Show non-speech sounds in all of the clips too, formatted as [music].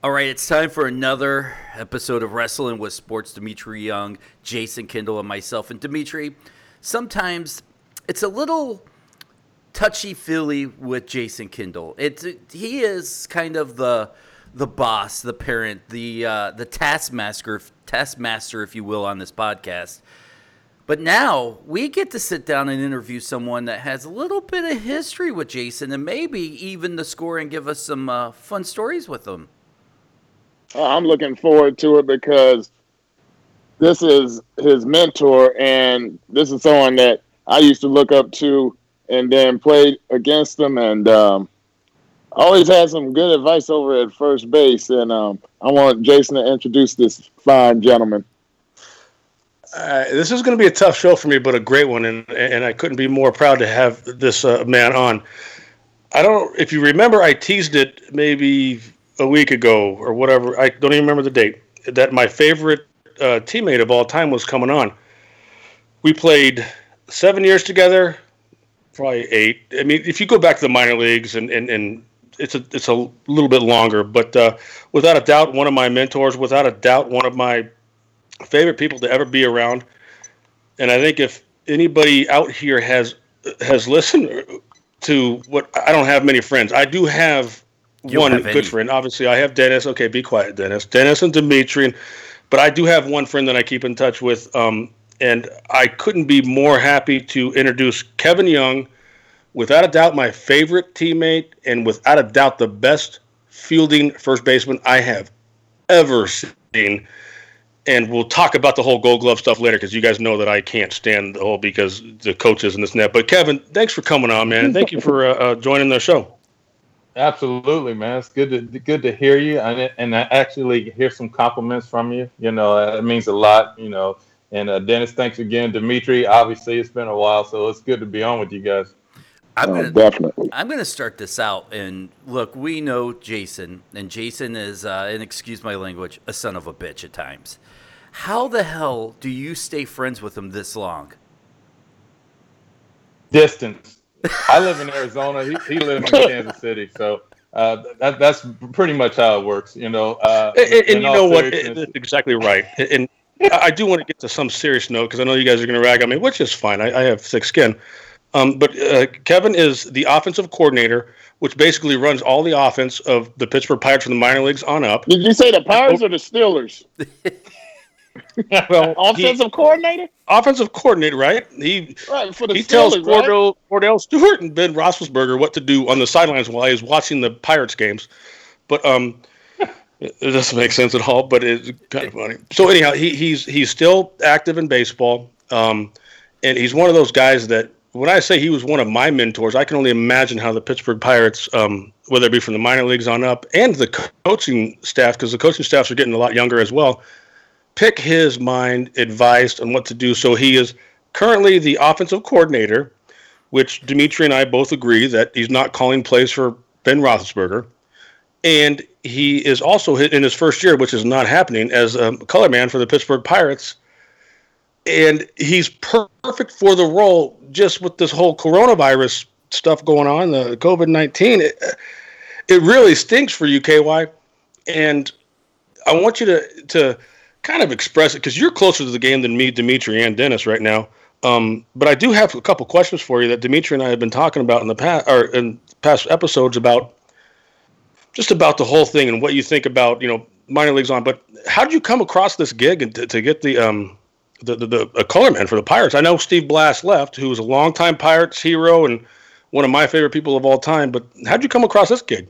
All right, it's time for another episode of Wrestling with Sports. Dmitri Young, Jason Kendall, and myself. And Dmitri, sometimes it's a little touchy feely with Jason Kendall. It's he is kind of the the boss, the parent, the uh, the taskmaster, taskmaster, if you will, on this podcast. But now we get to sit down and interview someone that has a little bit of history with Jason, and maybe even the score and give us some uh, fun stories with him. Uh, I'm looking forward to it because this is his mentor, and this is someone that I used to look up to, and then played against him, and um, always had some good advice over at first base. And um, I want Jason to introduce this fine gentleman. Uh, this is going to be a tough show for me, but a great one, and and I couldn't be more proud to have this uh, man on. I don't, if you remember, I teased it maybe a week ago or whatever. I don't even remember the date. That my favorite uh, teammate of all time was coming on. We played seven years together, probably eight. I mean, if you go back to the minor leagues and and, and it's a it's a little bit longer, but uh, without a doubt, one of my mentors. Without a doubt, one of my favorite people to ever be around. And I think if anybody out here has has listened to what I don't have many friends. I do have you one good any. friend. Obviously, I have Dennis. Okay, be quiet, Dennis. Dennis and Dmitri, and, but I do have one friend that I keep in touch with. Um, and I couldn't be more happy to introduce Kevin Young, without a doubt, my favorite teammate, and without a doubt, the best fielding first baseman I have ever seen. And we'll talk about the whole Gold Glove stuff later because you guys know that I can't stand the whole because the coaches and this and that. But Kevin, thanks for coming on, man. and Thank you for uh, uh, joining the show. Absolutely, man. It's good to good to hear you, and and I actually hear some compliments from you. You know, it means a lot. You know, and uh, Dennis, thanks again, Dmitri. Obviously, it's been a while, so it's good to be on with you guys. I'm gonna, definitely. I'm going to start this out, and look, we know Jason, and Jason is, uh, and excuse my language, a son of a bitch at times. How the hell do you stay friends with him this long? Distance. I live in Arizona. He, he lives in Kansas City. So uh, that, that's pretty much how it works, you know. Uh, and, and you know what? That's exactly right. And I do want to get to some serious note because I know you guys are going to rag on me, which is fine. I, I have thick skin. Um, but uh, Kevin is the offensive coordinator, which basically runs all the offense of the Pittsburgh Pirates from the minor leagues on up. Did you say the Pirates or the Steelers? [laughs] [laughs] well, offensive he, coordinator. Offensive coordinator, right? He right, for the he Steelers, tells Kordell, right? Kordell Stewart and Ben Roethlisberger what to do on the sidelines while he's watching the Pirates games. But um, [laughs] it doesn't make sense at all. But it's kind of funny. So anyhow, he, he's he's still active in baseball, um, and he's one of those guys that when I say he was one of my mentors, I can only imagine how the Pittsburgh Pirates, um, whether it be from the minor leagues on up and the coaching staff, because the coaching staffs are getting a lot younger as well pick his mind, advised on what to do. So he is currently the offensive coordinator, which Dmitri and I both agree that he's not calling plays for Ben Roethlisberger. And he is also in his first year, which is not happening, as a color man for the Pittsburgh Pirates. And he's perfect for the role just with this whole coronavirus stuff going on, the COVID 19. It, it really stinks for you, KY. And I want you to, to kind of express it because you're closer to the game than me, Dmitri, and Dennis right now. Um, but I do have a couple questions for you that Dmitri and I have been talking about in the past or in past episodes about just about the whole thing and what you think about you know minor leagues on. But how did you come across this gig and to, to get the um the the, the a color man for the Pirates? I know Steve Blass left, who was a longtime Pirates hero and one of my favorite people of all time. But how did you come across this gig?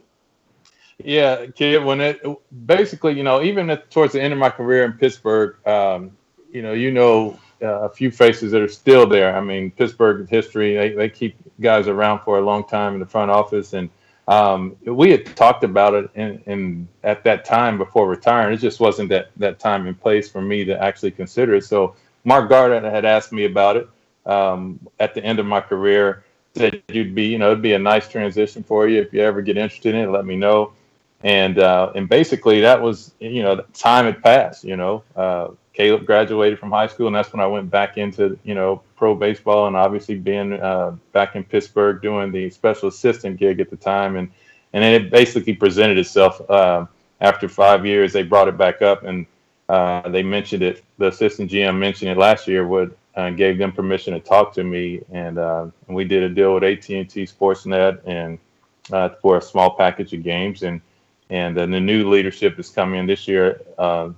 Yeah, kid. When it basically, you know, even at, towards the end of my career in Pittsburgh, um, you know, you know uh, a few faces that are still there. I mean, Pittsburgh history, they, they keep guys around for a long time in the front office. And um, we had talked about it in, in, at that time before retiring. It just wasn't that, that time and place for me to actually consider it. So Mark Gardner had asked me about it um, at the end of my career. Said you'd be, you know, it'd be a nice transition for you if you ever get interested in it. Let me know and uh, and basically that was you know time had passed. You know, uh, Caleb graduated from high school, and that's when I went back into you know pro baseball, and obviously being uh, back in Pittsburgh doing the special assistant gig at the time, and and it basically presented itself. Uh, after five years, they brought it back up and uh, they mentioned it. The assistant GM mentioned it last year. Would uh, gave them permission to talk to me, and, and we did a deal with AT and T Sportsnet and for a small package of games. And and the new leadership that's coming in this year uh,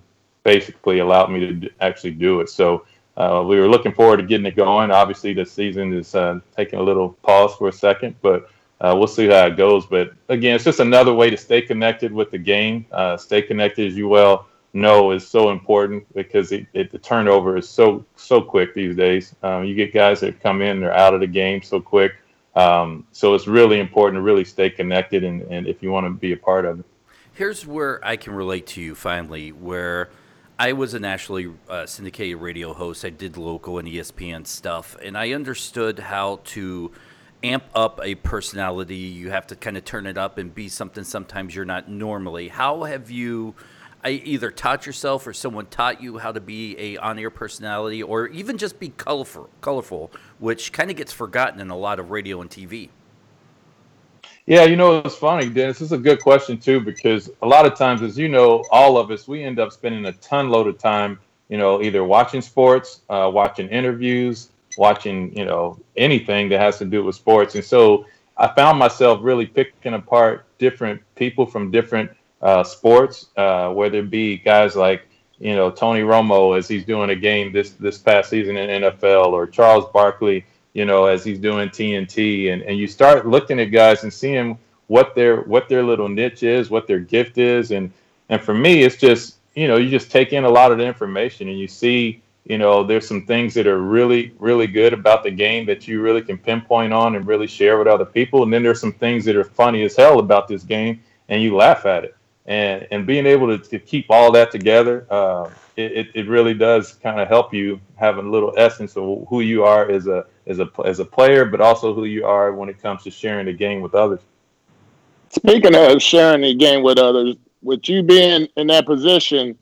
basically allowed me to actually do it. So uh, we were looking forward to getting it going. Obviously, the season is taking a little pause for a second, but uh, we'll see how it goes. But again, it's just another way to stay connected with the game. Uh, stay connected, as you well know, is so important because it, it, the turnover is so so quick these days. Um, you get guys that come in, they're out of the game so quick. Um, so it's really important to really stay connected, and, and if you want to be a part of it. Here's where I can relate to you finally, where. I was a nationally uh, syndicated radio host. I did local and ESPN stuff, and I understood how to amp up a personality. You have to kind of turn it up and be something sometimes you're not normally. How have you I either taught yourself or someone taught you how to be a on-air personality or even just be colorful, colorful, which kind of gets forgotten in a lot of radio and TV. Yeah, you know it's funny, Dennis. This is a good question too because a lot of times, as you know, all of us we end up spending a ton load of time, you know, either watching sports, uh, watching interviews, watching, you know, anything that has to do with sports. And so I found myself really picking apart different people from different uh, sports, uh, whether it be guys like, you know, Tony Romo as he's doing a game this this past season in NFL, or Charles Barkley, you know, as he's doing TNT, and, and you start looking at guys and seeing what their what their little niche is, what their gift is, and and for me, it's just you know, you just take in a lot of the information and you see you know, there's some things that are really, really good about the game that you really can pinpoint on and really share with other people. And then there's some things that are funny as hell about this game, and you laugh at it. And and being able to, to keep all that together, uh, it, it really does kind of help you have a little essence of who you are as a as a as a player, but also who you are when it comes to sharing the game with others. Speaking of sharing the game with others, with you being in that position,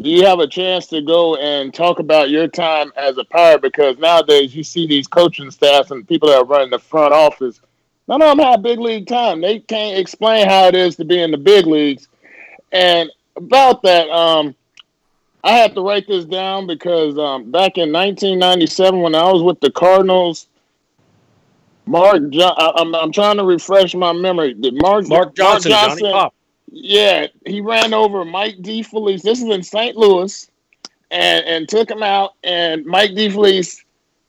do you have a chance to go and talk about your time as a pirate? Because nowadays you see these coaching staffs and people that are running the front office. None of them have big league time. They can't explain how it is to be in the big leagues. And about that, um, I had to write this down because um, back in 1997, when I was with the Cardinals, Mark, John, I, am I'm, I'm trying to refresh my memory. Did Mark Mark Johnson, Mark Johnson Johnny Pop. Yeah, he ran over Mike DiFelice. This is in St. Louis, and and took him out. And Mike DiFelice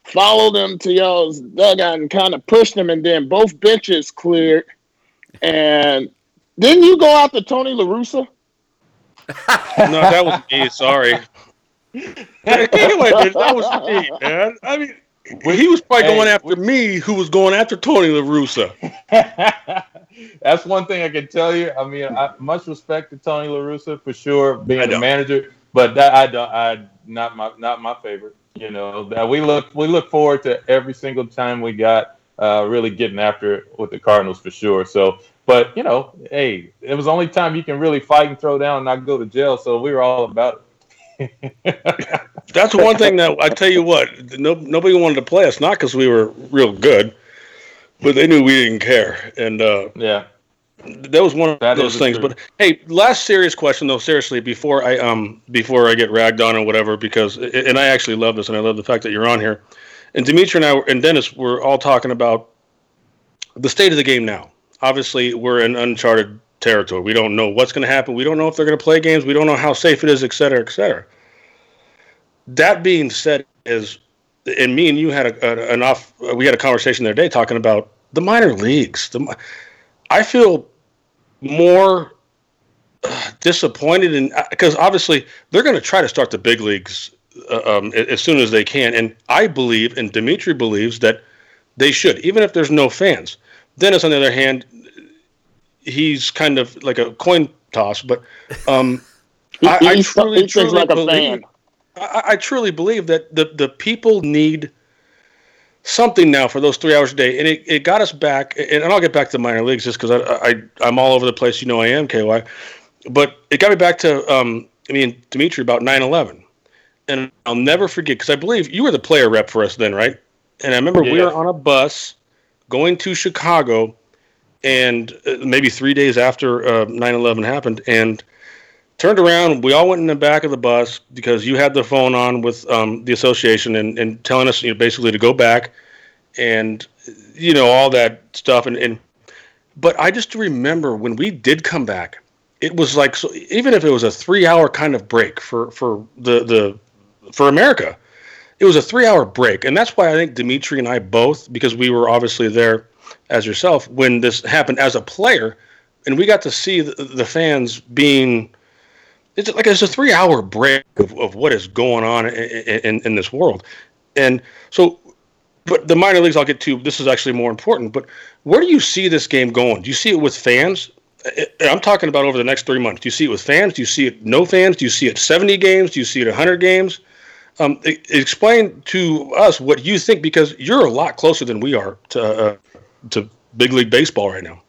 followed him to y'all's dugout and kind of pushed him, and then both benches cleared. And didn't you go out to Tony La Russa? no, that was me. Sorry. [laughs] anyway, that was me, man. I mean, well, he was probably hey, going after we, me, who was going after Tony La Russa. [laughs] That's one thing I can tell you. I mean, I, much respect to Tony La Russa for sure, being the manager, but that I don't. I not my not my favorite. You know that we look we look forward to every single time we got uh, really getting after it with the Cardinals for sure. So, but you know, hey, it was the only time you can really fight and throw down and not go to jail. So we were all about it. [laughs] That's one thing that I tell you what, no, nobody wanted to play us, not because we were real good, but they knew we didn't care. And uh, yeah, that was one of that those things. But hey, last serious question though, seriously, before I um before I get ragged on or whatever, because and I actually love this, and I love the fact that you're on here. And Dmitri and I and Dennis were all talking about the state of the game now. Obviously, we're in uncharted territory. We don't know what's going to happen. We don't know if they're going to play games. We don't know how safe it is, et cetera, et cetera. That being said, is and me and you had a, a, an off. We had a conversation the other day talking about the minor leagues. The, I feel more uh, disappointed in because obviously they're going to try to start the big leagues uh, um, as soon as they can, and I believe, and Dmitri believes that they should, even if there's no fans. Dennis, on the other hand, he's kind of like a coin toss, but um, I, I, truly, truly like believe. I, I, truly believe that the the people need something now for those three hours a day, and it, it got us back. And I'll get back to the minor leagues just because I, I I'm all over the place. You know I am KY, but it got me back to um, I mean Dmitri about 9/11, and I'll never forget because I believe you were the player rep for us then, right? And I remember yeah. we were on a bus going to Chicago and uh, maybe three days after uh, 9/11 happened, and turned around. We all went in the back of the bus because you had the phone on with um, the association and, and telling us, you know, basically to go back and, you know, all that stuff. And, and but I just remember when we did come back, it was like so even if it was a three hour kind of break for for the the for America, it was a three hour break, and that's why I think Dmitri and I both because we were obviously there as yourself when this happened as a player, and we got to see the, the fans being. It's like it's a three hour break of, of what is going on in, in, in this world, and so but the minor leagues I'll get to. This is actually more important. But where do you see this game going? Do you see it with fans? I'm talking about over the next three months. Do you see it with fans? Do you see it no fans? Do you see it 70 games? Do you see it 100 games? Um, explain to us what you think because you're a lot closer than we are to uh, to big league baseball right now.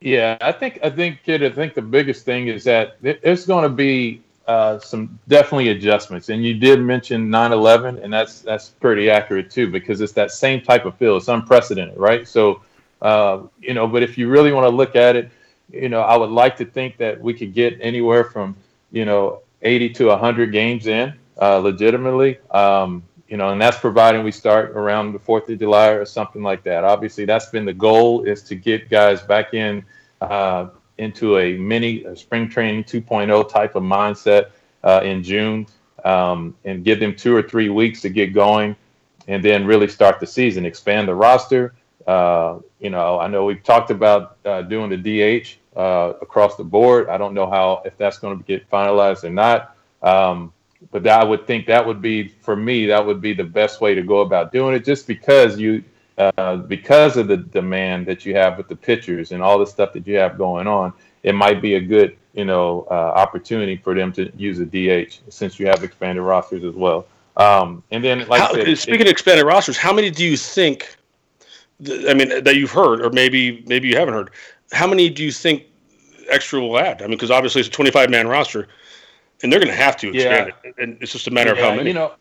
Yeah, I think I think kid, I think the biggest thing is that it's going to be uh, some definitely adjustments. And you did mention 9/11, and that's that's pretty accurate too because it's that same type of feel. It's unprecedented, right? So, uh, you know, but if you really want to look at it, you know, I would like to think that we could get anywhere from, you know, 80 to 100 games in uh, legitimately. Um, you know, and that's providing we start around the 4th of July or something like that. Obviously, that's been the goal is to get guys back in uh, into a mini a spring training 2.0 type of mindset uh, in June um, and give them two or three weeks to get going and then really start the season, expand the roster, uh, you know, I know we've talked about uh, doing the DH uh, across the board. I don't know how if that's going to get finalized or not. Um, but I would think that would be for me that would be the best way to go about doing it, just because you uh, because of the demand that you have with the pitchers and all the stuff that you have going on. It might be a good you know uh, opportunity for them to use a DH since you have expanded rosters as well. Um, and then, like how, said, speaking it, of expanded rosters, how many do you think I mean, that you've heard, or maybe maybe you haven't heard. How many do you think extra will add? I mean, because obviously it's a 25 man roster, and they're going to have to expand yeah. it, and it's just a matter yeah, of how many. You know,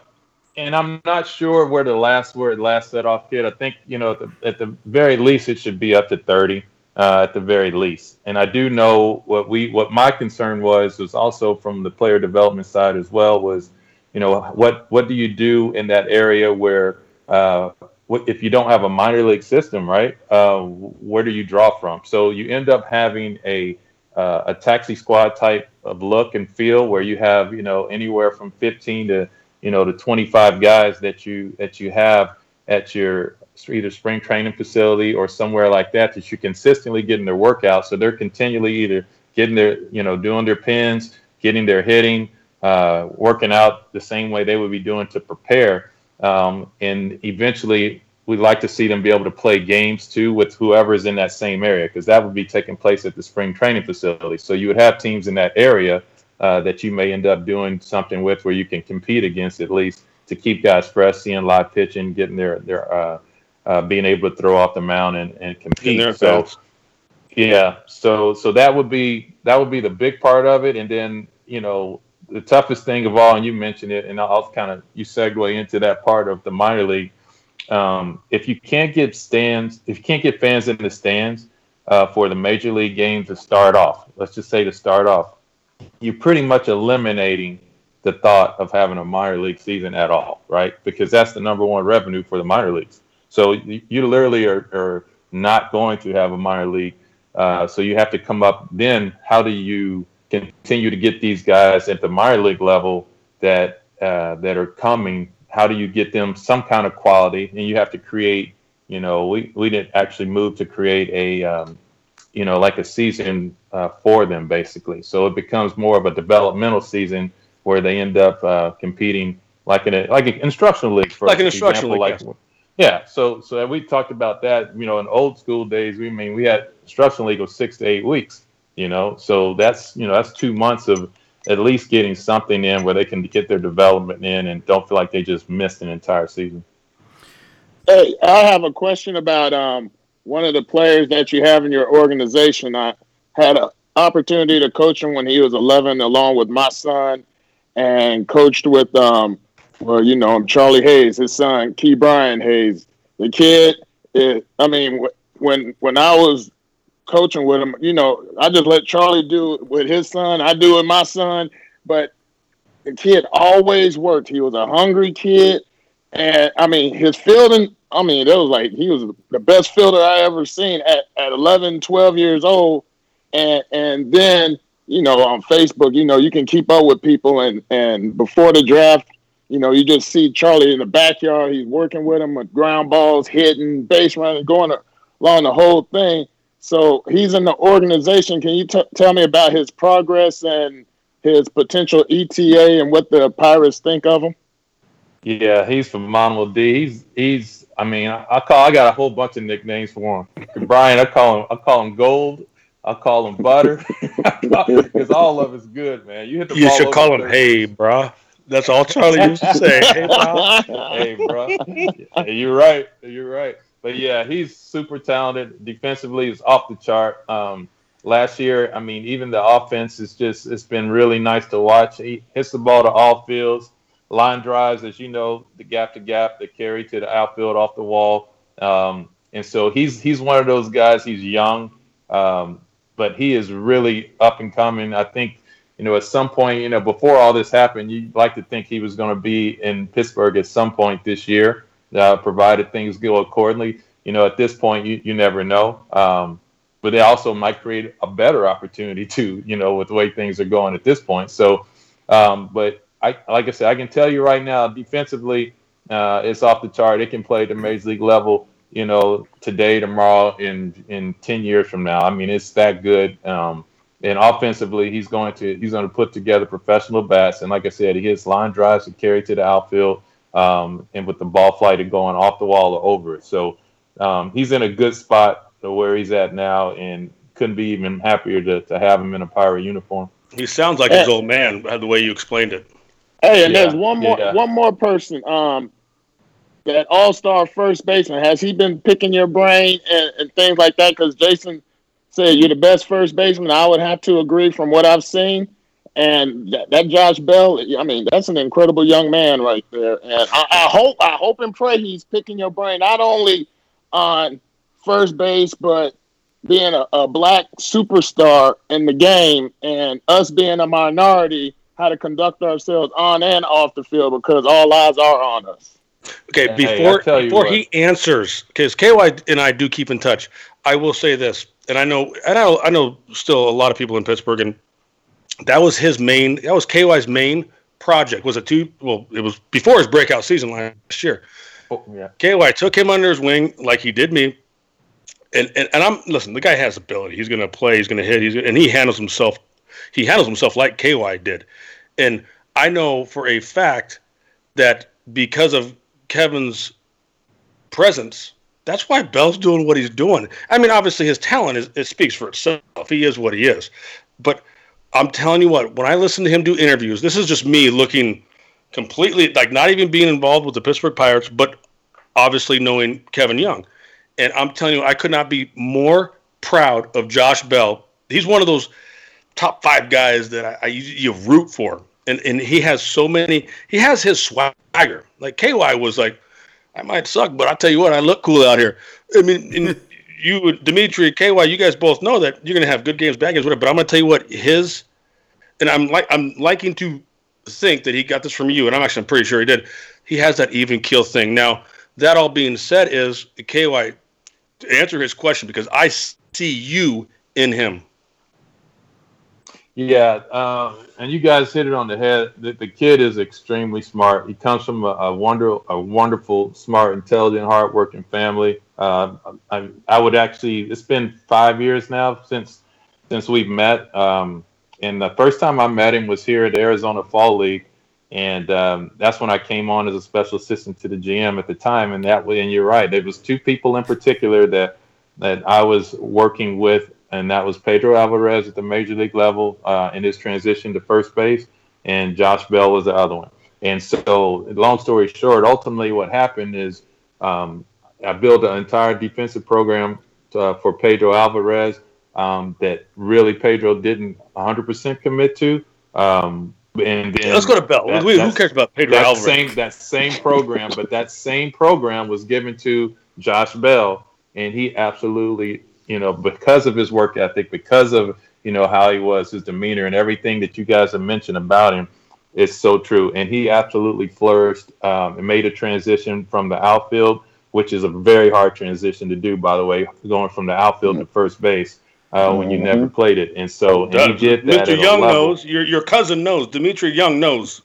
and I'm not sure where the last word last set off kid. I think you know at the, at the very least it should be up to 30 uh, at the very least. And I do know what we what my concern was was also from the player development side as well was, you know, what what do you do in that area where uh, if you don't have a minor league system, right? Uh, where do you draw from? So you end up having a uh, a taxi squad type of look and feel where you have you know anywhere from 15 to you know to 25 guys that you that you have at your either spring training facility or somewhere like that that you're consistently getting their workouts So they're continually either getting their you know doing their pins, getting their hitting, uh, working out the same way they would be doing to prepare. Um, and eventually, we'd like to see them be able to play games too with whoever is in that same area because that would be taking place at the spring training facility. So you would have teams in that area uh, that you may end up doing something with where you can compete against at least to keep guys fresh, seeing live pitching, getting their their uh, uh, being able to throw off the mound and, and compete. So yeah, so so that would be that would be the big part of it, and then you know the toughest thing of all, and you mentioned it, and I'll kind of you segue into that part of the minor league. Um, if you can't get stands, if you can't get fans in the stands uh, for the major league games to start off, let's just say to start off, you're pretty much eliminating the thought of having a minor league season at all, right? Because that's the number one revenue for the minor leagues. So you, you literally are, are, not going to have a minor league. Uh, so you have to come up. Then how do you continue to get these guys at the minor league level that uh, that are coming. How do you get them some kind of quality? And you have to create. You know, we we didn't actually move to create a um, you know like a season uh, for them basically. So it becomes more of a developmental season where they end up uh, competing like in a like an instructional league for like an instructional example, league. Like, yeah, so so we talked about that. You know, in old school days, we I mean we had instructional league of six to eight weeks you know so that's you know that's two months of at least getting something in where they can get their development in and don't feel like they just missed an entire season. Hey i have a question about um, one of the players that you have in your organization. I had an opportunity to coach him when he was 11 along with my son and coached with um, well you know charlie hayes his son Ke'Bryan hayes. The kid is, i mean when when i was coaching with him. You know, I just let Charlie do it with his son. I do it with my son. But the kid always worked. He was a hungry kid. And I mean, his fielding, I mean, it was like he was the best fielder I ever seen at, at 11, 12 years old. And, and then, you know, on Facebook, you know, you can keep up with people. And, and before the draft, you know, you just see Charlie in the backyard. He's working with him with ground balls, hitting, base running, going along the whole thing. So he's in the organization. Can you t- tell me about his progress and his potential ETA and what the Pirates think of him? Yeah, he's from phenomenal. D. He's he's. I mean, I, I call. I got a whole bunch of nicknames for him. Brian, I call him. I call him Gold. I call him Butter [laughs] because all of it's good, man. You hit the. You should call him Hey, bro. That's all Charlie used to say. hey, bro. [laughs] hey, bro. Yeah, you're right. You're right. But yeah, he's super talented. Defensively, he's off the chart. Um, last year, I mean, even the offense is just, it's been really nice to watch. He hits the ball to all fields, line drives, as you know, the gap to gap, the carry to the outfield off the wall. Um, and so he's he's one of those guys. He's young, um, but he is really up and coming. I think you know at some point, you know, before all this happened, you'd like to think he was going to be in Pittsburgh at some point this year, uh, provided things go accordingly. You know, at this point, you you never know. Um, but they also might create a better opportunity [laughs] too, you know, with the way things are going at this point. So, um, but I, like I said, I can tell you right now, defensively, uh, it's off the chart. It can play the major league level, you know, today, tomorrow, in in ten years from now. I mean, it's that good. Um, and offensively, he's going to he's going to put together professional bats. And like I said, he hits line drives to carry to the outfield, um, and with the ball flight going off the wall or over it. So um, he's in a good spot to where he's at now, and couldn't be even happier to, to have him in a pirate uniform. He sounds like his old man, by the way you explained it. Hey, and yeah, there's one more yeah. one more person. Um, that All Star first baseman has he been picking your brain and, and things like that? Because Jason said you're the best first baseman. I would have to agree from what I've seen. And that, that Josh Bell, I mean, that's an incredible young man right there. And I, I hope, I hope and pray he's picking your brain not only on first base, but being a, a, black superstar in the game and us being a minority, how to conduct ourselves on and off the field because all eyes are on us. Okay, before hey, before he answers, because KY and I do keep in touch, I will say this, and I know, and I, I know still a lot of people in Pittsburgh, and that was his main, that was KY's main project. Was it two? Well, it was before his breakout season last year. Oh, yeah. KY took him under his wing like he did me and, and, and I'm listen. The guy has ability. He's going to play. He's going to hit. He's and he handles himself. He handles himself like KY did, and I know for a fact that because of Kevin's presence, that's why Bell's doing what he's doing. I mean, obviously his talent is it speaks for itself. He is what he is, but I'm telling you what. When I listen to him do interviews, this is just me looking completely like not even being involved with the Pittsburgh Pirates, but obviously knowing Kevin Young and I'm telling you, I could not be more proud of Josh Bell. He's one of those top five guys that I, I you root for, and and he has so many. He has his swagger. Like KY was like, I might suck, but I tell you what, I look cool out here. I mean, you, Dimitri, KY, you guys both know that you're gonna have good games, bad games, whatever. But I'm gonna tell you what his, and I'm like I'm liking to think that he got this from you, and I'm actually I'm pretty sure he did. He has that even kill thing. Now, that all being said, is KY to answer his question because I see you in him. Yeah, uh, and you guys hit it on the head. The, the, kid is extremely smart. He comes from a, a wonder, a wonderful, smart, intelligent, hardworking family. Uh, I, I, would actually. It's been five years now since since we've met. Um, and the first time I met him was here at Arizona Fall League, and um, that's when I came on as a special assistant to the GM at the time. And that way, and you're right, there was two people in particular that that I was working with, and that was Pedro Alvarez at the major league level uh, in his transition to first base, and Josh Bell was the other one. And so, long story short, ultimately what happened is um, I built an entire defensive program to, uh, for Pedro Alvarez um, that really Pedro didn't 100% commit to. Um, and then let's go to Bell. That, who cares about Pedro that Alvarez? Same, that same program, but that same program was given to Josh Bell, and he absolutely you know, because of his work ethic, because of you know how he was, his demeanor, and everything that you guys have mentioned about him is so true. And he absolutely flourished um, and made a transition from the outfield, which is a very hard transition to do, by the way, going from the outfield mm-hmm. to first base. Uh, when you never mm-hmm. played it, and so and he did that. Mr. Young knows. Your your cousin knows. Dmitri Young knows.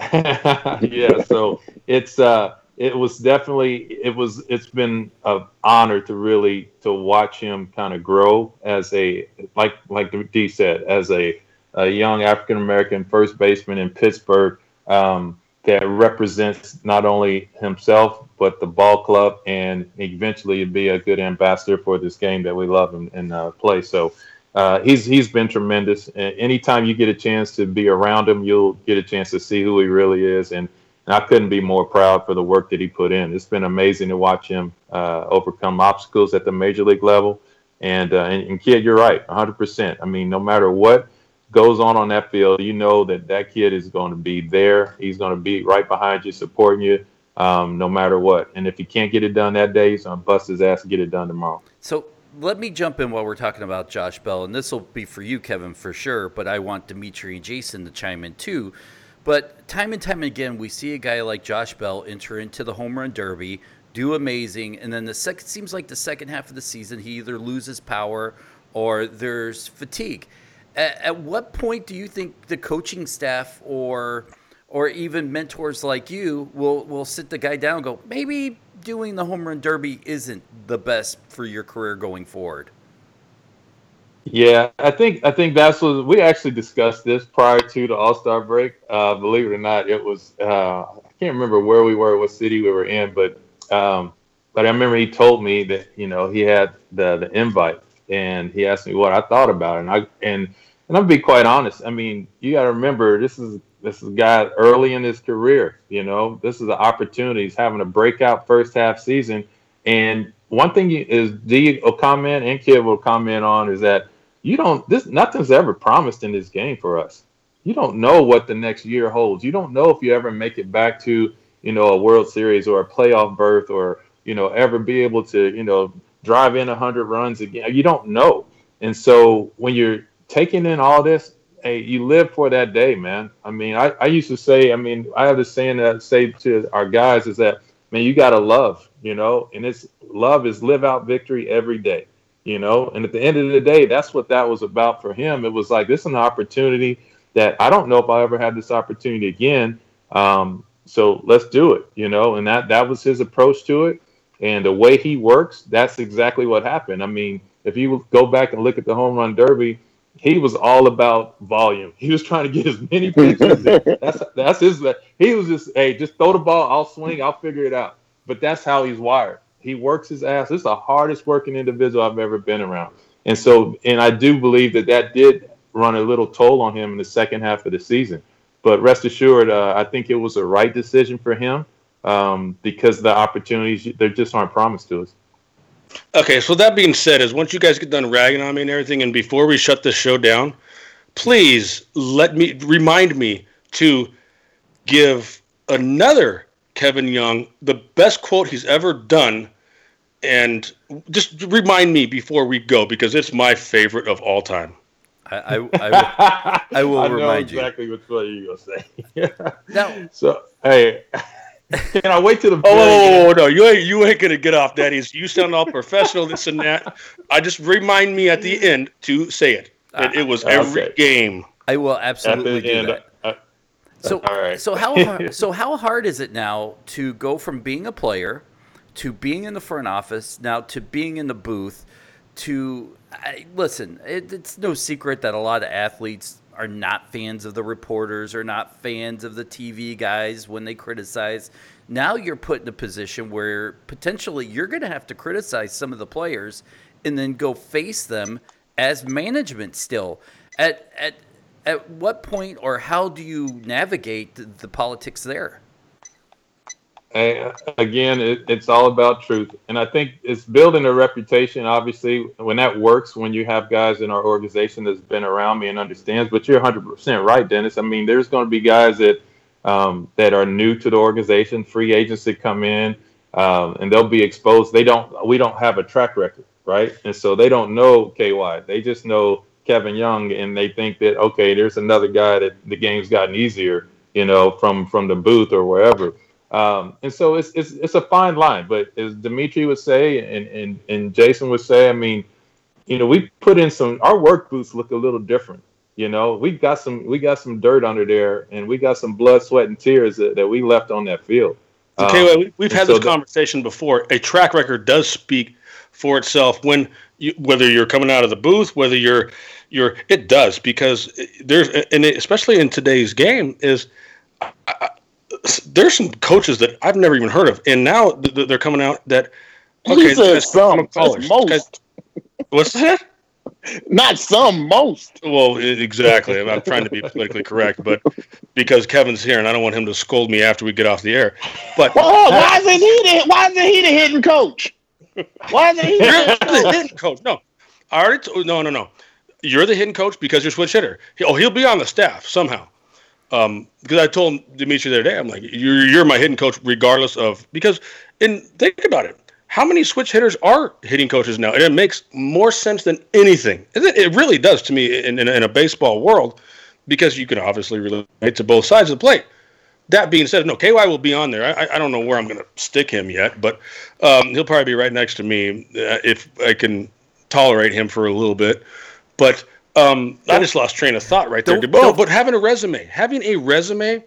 [laughs] yeah, so it's uh, it was definitely it was it's been an honor to really to watch him kind of grow as a like like D said as a, a young African American first baseman in Pittsburgh um, that represents not only himself but the ball club and eventually be a good ambassador for this game that we love and, and uh, play. So uh, he's he's been tremendous. And anytime you get a chance to be around him, you'll get a chance to see who he really is and and I couldn't be more proud for the work that he put in. It's been amazing to watch him uh, overcome obstacles at the major league level. And, uh, and, and kid, you're right, 100%. I mean, no matter what goes on on that field, you know that that kid is going to be there. He's going to be right behind you, supporting you, um, no matter what. And if he can't get it done that day, he's going to bust his ass to get it done tomorrow. So let me jump in while we're talking about Josh Bell, and this will be for you, Kevin, for sure. But I want Dmitri and Jason to chime in too. But time and time again, we see a guy like Josh Bell enter into the home run derby, do amazing, and then the second seems like the second half of the season he either loses power or there's fatigue. At, at what point do you think the coaching staff or or even mentors like you will will sit the guy down and go, maybe doing the home run derby isn't the best for your career going forward? Yeah, I think I think that's what we actually discussed this prior to the All Star break. Uh, believe it or not, it was uh, I can't remember where we were, what city we were in, but um, but I remember he told me that you know he had the the invite and he asked me what I thought about it, and I and and I'm be quite honest. I mean, you got to remember this is this is a guy early in his career. You know, this is an opportunity. He's having a breakout first half season, and one thing is D will comment and Kid will comment on is that you don't this nothing's ever promised in this game for us. You don't know what the next year holds. You don't know if you ever make it back to, you know, a World Series or a playoff berth or, you know, ever be able to, you know, drive in 100 runs again. You don't know. And so when you're taking in all this, hey, you live for that day, man. I mean, I, I used to say, I mean, I have this saying that I say to our guys is that, man, you got to love, you know, and it's love is live out victory every day you know? And at the end of the day that's what that was about for him. It was like this is an opportunity that i don't know if i ever had this opportunity again. Um, so let's do it you know? And that that was his approach to it. And the way he works that's exactly what happened. I mean if you go back and look at the home run derby he was all about volume. He was trying to get as many [laughs] pitches that's that's his he was just hey just throw the ball i'll swing i'll figure it out. But that's how he's wired he works his ass. This is the hardest working individual I've ever been around. And so, and I do believe that that did run a little toll on him in the second half of the season. But rest assured, uh, I think it was the right decision for him um, because the opportunities they just aren't promised to us. Okay, so that being said, is once you guys get done ragging on me and everything, and before we shut this show down, please let me remind me to give another Kevin Young the best quote he's ever done. And just remind me before we go because it's my favorite of all time. I, I, I will, [laughs] I will I remind exactly you. exactly which one you're gonna say. [laughs] now, so hey, can I wait till the? Oh no, you ain't you ain't gonna get off that. Is you sound all professional, this and that. I just remind me at the end to say it. It, it was every okay. game. I will absolutely do end, that. So, so how hard, [laughs] so how hard is it now to go from being a player to being in the front office now to being in the booth to I, listen? It, it's no secret that a lot of athletes are not fans of the reporters or not fans of the TV guys when they criticize. Now you're put in a position where potentially you're going to have to criticize some of the players and then go face them as management still. At at at what point or how do you navigate the, the politics there? And again, it, it's all about truth. And I think it's building a reputation. Obviously, when that works, when you have guys in our organization that's been around me and understands, but you're 100% right, Dennis. I mean, there's going to be guys that um, that are new to the organization, free agents that come in, um, and they'll be exposed. They don't. We don't have a track record. right? And so they don't know KY. They just know Kevin Young, and they think that okay, there's another guy that the game's gotten easier, you know, from from the booth or wherever. Um, and so it's, it's it's a fine line. But as Dmitri would say, and and and Jason would say, I mean, you know, we put in some. Our work boots look a little different. You know, we got some we got some dirt under there, and we got some blood, sweat, and tears that, that we left on that field. Okay, um, we've had so this conversation before. A track record does speak for itself when you, whether you're coming out of the booth, whether you're you're it does because there's and especially in today's game is uh, there's some coaches that I've never even heard of, and now they're coming out that okay, some, most. What's that? Not some, most. Well, exactly. I'm trying to be politically correct, but because Kevin's here and I don't want him to scold me after we get off the air. But well, why isn't he the why isn't he the hitting coach? Why isn't he the hitting coach? No, I already t- no no no. You're the hitting coach because you're switch hitter. Oh, he'll be on the staff somehow. Um, because I told Dmitri the other day, I'm like, you're you're my hitting coach regardless of because. And think about it how many switch hitters are hitting coaches now? And it makes more sense than anything. It really does to me in, in, in, a baseball world because you can obviously relate to both sides of the plate. That being said, no, KY will be on there. I, I don't know where I'm going to stick him yet, but um, he'll probably be right next to me uh, if I can tolerate him for a little bit. But um, I just lost train of thought right there. But, no, but having a resume, having a resume,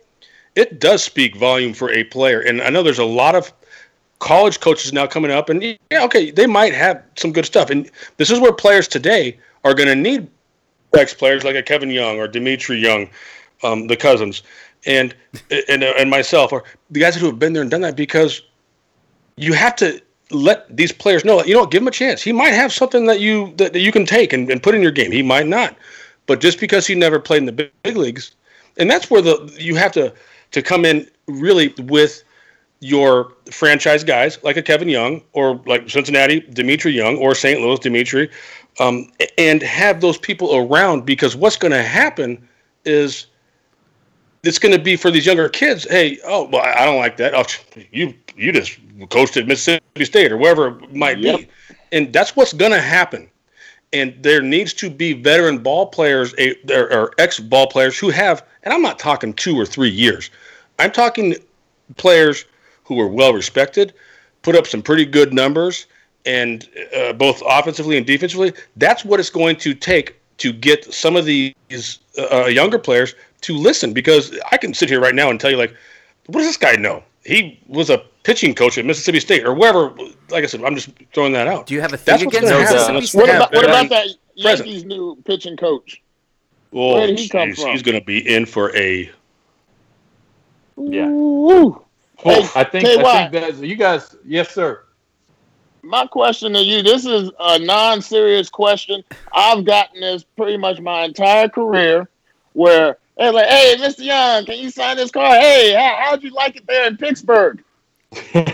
it does speak volume for a player. And I know there's a lot of college coaches now coming up, and yeah, okay, they might have some good stuff. And this is where players today are going to need ex players like a Kevin Young or Dmitri Young, um, the cousins, and and and myself, or the guys who have been there and done that, because you have to let these players know. You know, give him a chance. He might have something that you that, that you can take and, and put in your game. He might not, but just because he never played in the big, big leagues, and that's where the you have to to come in really with your franchise guys like a Kevin Young or like Cincinnati Dmitri Young or St. Louis Dmitri, um, and have those people around because what's going to happen is it's going to be for these younger kids. Hey, oh, well, I don't like that. Oh, [laughs] you you just coached at Mississippi State or wherever it might yep. be, and that's what's going to happen. And there needs to be veteran ball players or, or ex ball players who have, and I'm not talking two or three years. I'm talking players who were well respected, put up some pretty good numbers, and uh, both offensively and defensively. That's what it's going to take to get some of these uh, younger players to listen. Because I can sit here right now and tell you, like, what does this guy know? He was a pitching coach at Mississippi State or wherever. Like I said, I'm just throwing that out. Do you have a thing That's against Mississippi State? What about, what about that Yankees new pitching coach? Well, Where did he come from? He's going to be in for a. Yeah. Ooh. Well, I think, I think that's you guys. Yes, sir. My question to you: This is a non-serious question. I've gotten this pretty much my entire career, where hey, like, hey, Mr. Young, can you sign this card? Hey, how, how'd you like it there in Pittsburgh? [laughs] and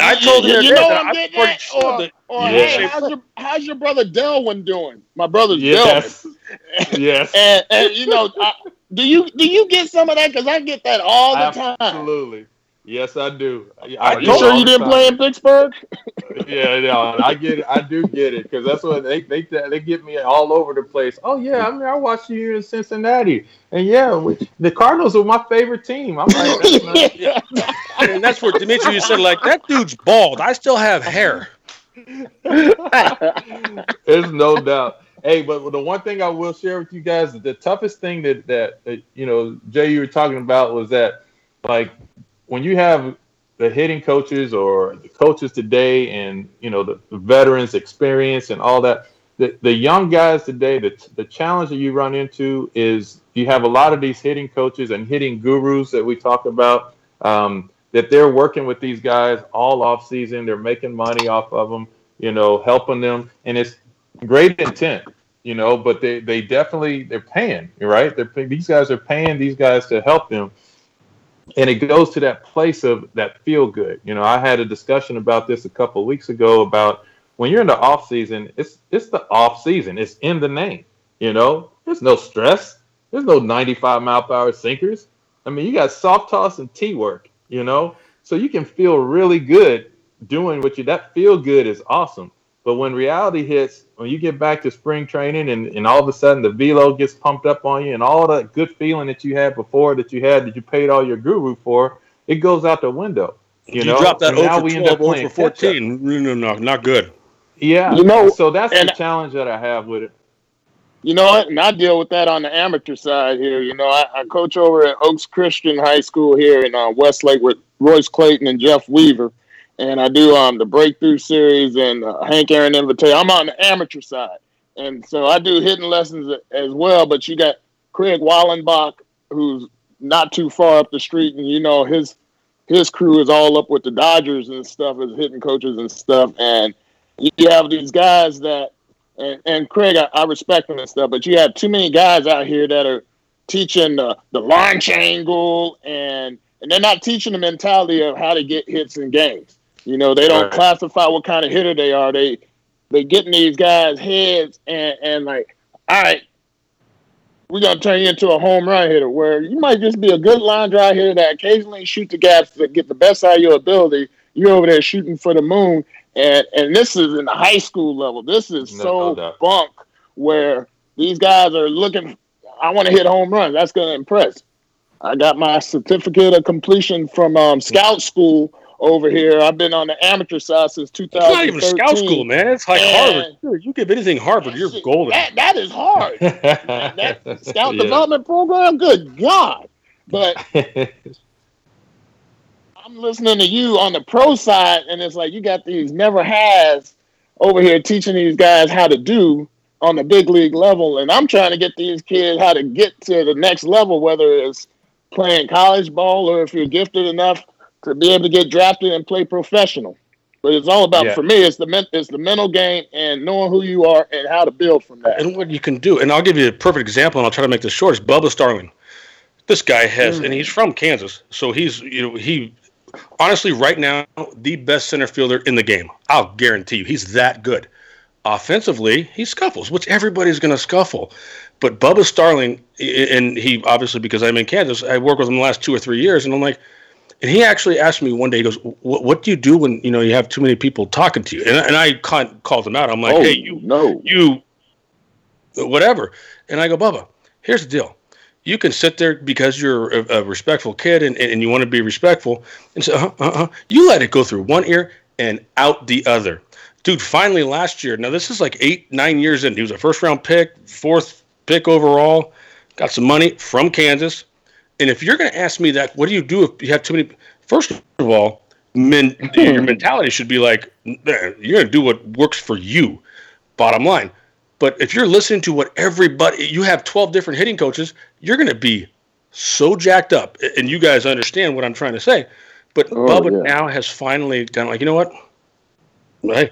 I told you, you know what I'm getting at? Or, that, or yes. hey, how's your how's your brother Delmon doing? My brother's yes. Delmon. yes. and, and you know, I, do you do you get some of that? Because I get that all the Absolutely. time. Absolutely. Yes, I do. I, Are you sure you didn't play in Pittsburgh? [laughs] yeah, no, I get it. I do get it because that's what they they they get me all over the place. Oh yeah, I mean I watched you in Cincinnati, and yeah, we, the Cardinals were my favorite team. I'm like, that's [laughs] yeah. and that's where Dmitri you said like that dude's bald. I still have hair. [laughs] There's no doubt. Hey, but the one thing I will share with you guys, the toughest thing that, that, that you know, Jay, you were talking about was that, like, when you have the hitting coaches or the coaches today, and you know the, the veterans' experience and all that, the, the young guys today, the the challenge that you run into is you have a lot of these hitting coaches and hitting gurus that we talk about. Um, that they're working with these guys all off season. They're making money off of them, you know, helping them, and it's great intent you know, but they, they definitely they're paying, right? They're these guys are paying these guys to help them, and it goes to that place of that feel good. You know, I had a discussion about this a couple weeks ago about when you're in the off season, it's it's the off season. It's in the name. You know, there's no stress. There's no 95 mile per hour sinkers. I mean, you got soft toss and tee work. You know, so you can feel really good doing what you. That feel good is awesome. But when reality hits, when you get back to spring training and, and all of a sudden the velo gets pumped up on you and all that good feeling that you had before that you had that you paid all your guru for, it goes out the window. You, you know, drop that over 12, over 14. No, no, no, not good. Yeah. You know, so that's the challenge that I have with it. You know what? And I deal with that on the amateur side here. You know, I, I coach over at Oaks Christian High School here in uh, Westlake with Royce Clayton and Jeff Weaver and I do um the breakthrough series and uh, Hank Aaron Invitation. I'm on the amateur side, and so I do hitting lessons as well. But you got Craig Wallenbrock, who's not too far up the street, and you know his his crew is all up with the Dodgers and stuff as hitting coaches and stuff. And you have these guys that, and, and Craig, I, I respect him and stuff, but you have too many guys out here that are teaching the, the launch angle and and they're not teaching the mentality of how to get hits in games. You know, they don't right. classify what kind of hitter they are. They they getting these guys heads and and like, all right, we're gonna turn you into a home run hitter where you might just be a good line drive hitter that occasionally shoot the gas to get the best out of your ability. You're over there shooting for the moon, and and this is in the high school level. This is no, so no bunk where these guys are looking. I want to hit home runs. That's gonna impress. I got my certificate of completion from um, scout school over here. I've been on the amateur side since 2013. It's not even scout school, man. It's like and Harvard. You give anything Harvard, you're golden. That, that is hard. [laughs] that scout yeah. development program, good God. But [laughs] I'm listening to you on the pro side, and it's like you got these never has over here teaching these guys how to do on the big league level. And I'm trying to get these kids how to get to the next level, whether it's playing college ball or if you're gifted enough to be able to get drafted and play professional. But it's all about yeah. for me. It's the men, it's the mental game and knowing who you are and how to build from that. And what you can do. And I'll give you a perfect example, and I'll try to make this short. Is Bubba Starling. This guy has, mm. and he's from Kansas, so he's you know he honestly right now the best center fielder in the game. I'll guarantee you, he's that good. Offensively, he scuffles, which everybody's going to scuffle. But Bubba Starling, and he obviously because I'm in Kansas, I worked with him the last two or three years, and I'm like and he actually asked me one day, he goes, "What do you do when you know you have too many people talking to you?" And, and I called him out. I'm like, oh, "Hey, you, no, you, whatever." And I go, "Bubba, here's the deal. You can sit there because you're a, a respectful kid and, and you want to be respectful, and so uh-huh, uh-huh. you let it go through one ear and out the other." Dude, finally last year. Now this is like eight, nine years in. He was a first round pick, fourth pick overall. Got some money from Kansas and if you're going to ask me that, what do you do if you have too many? First of all, men, hmm. your mentality should be like, you're going to do what works for you, bottom line. But if you're listening to what everybody, you have 12 different hitting coaches, you're going to be so jacked up. And you guys understand what I'm trying to say. But oh, Bubba yeah. now has finally done like, you know what? Hey,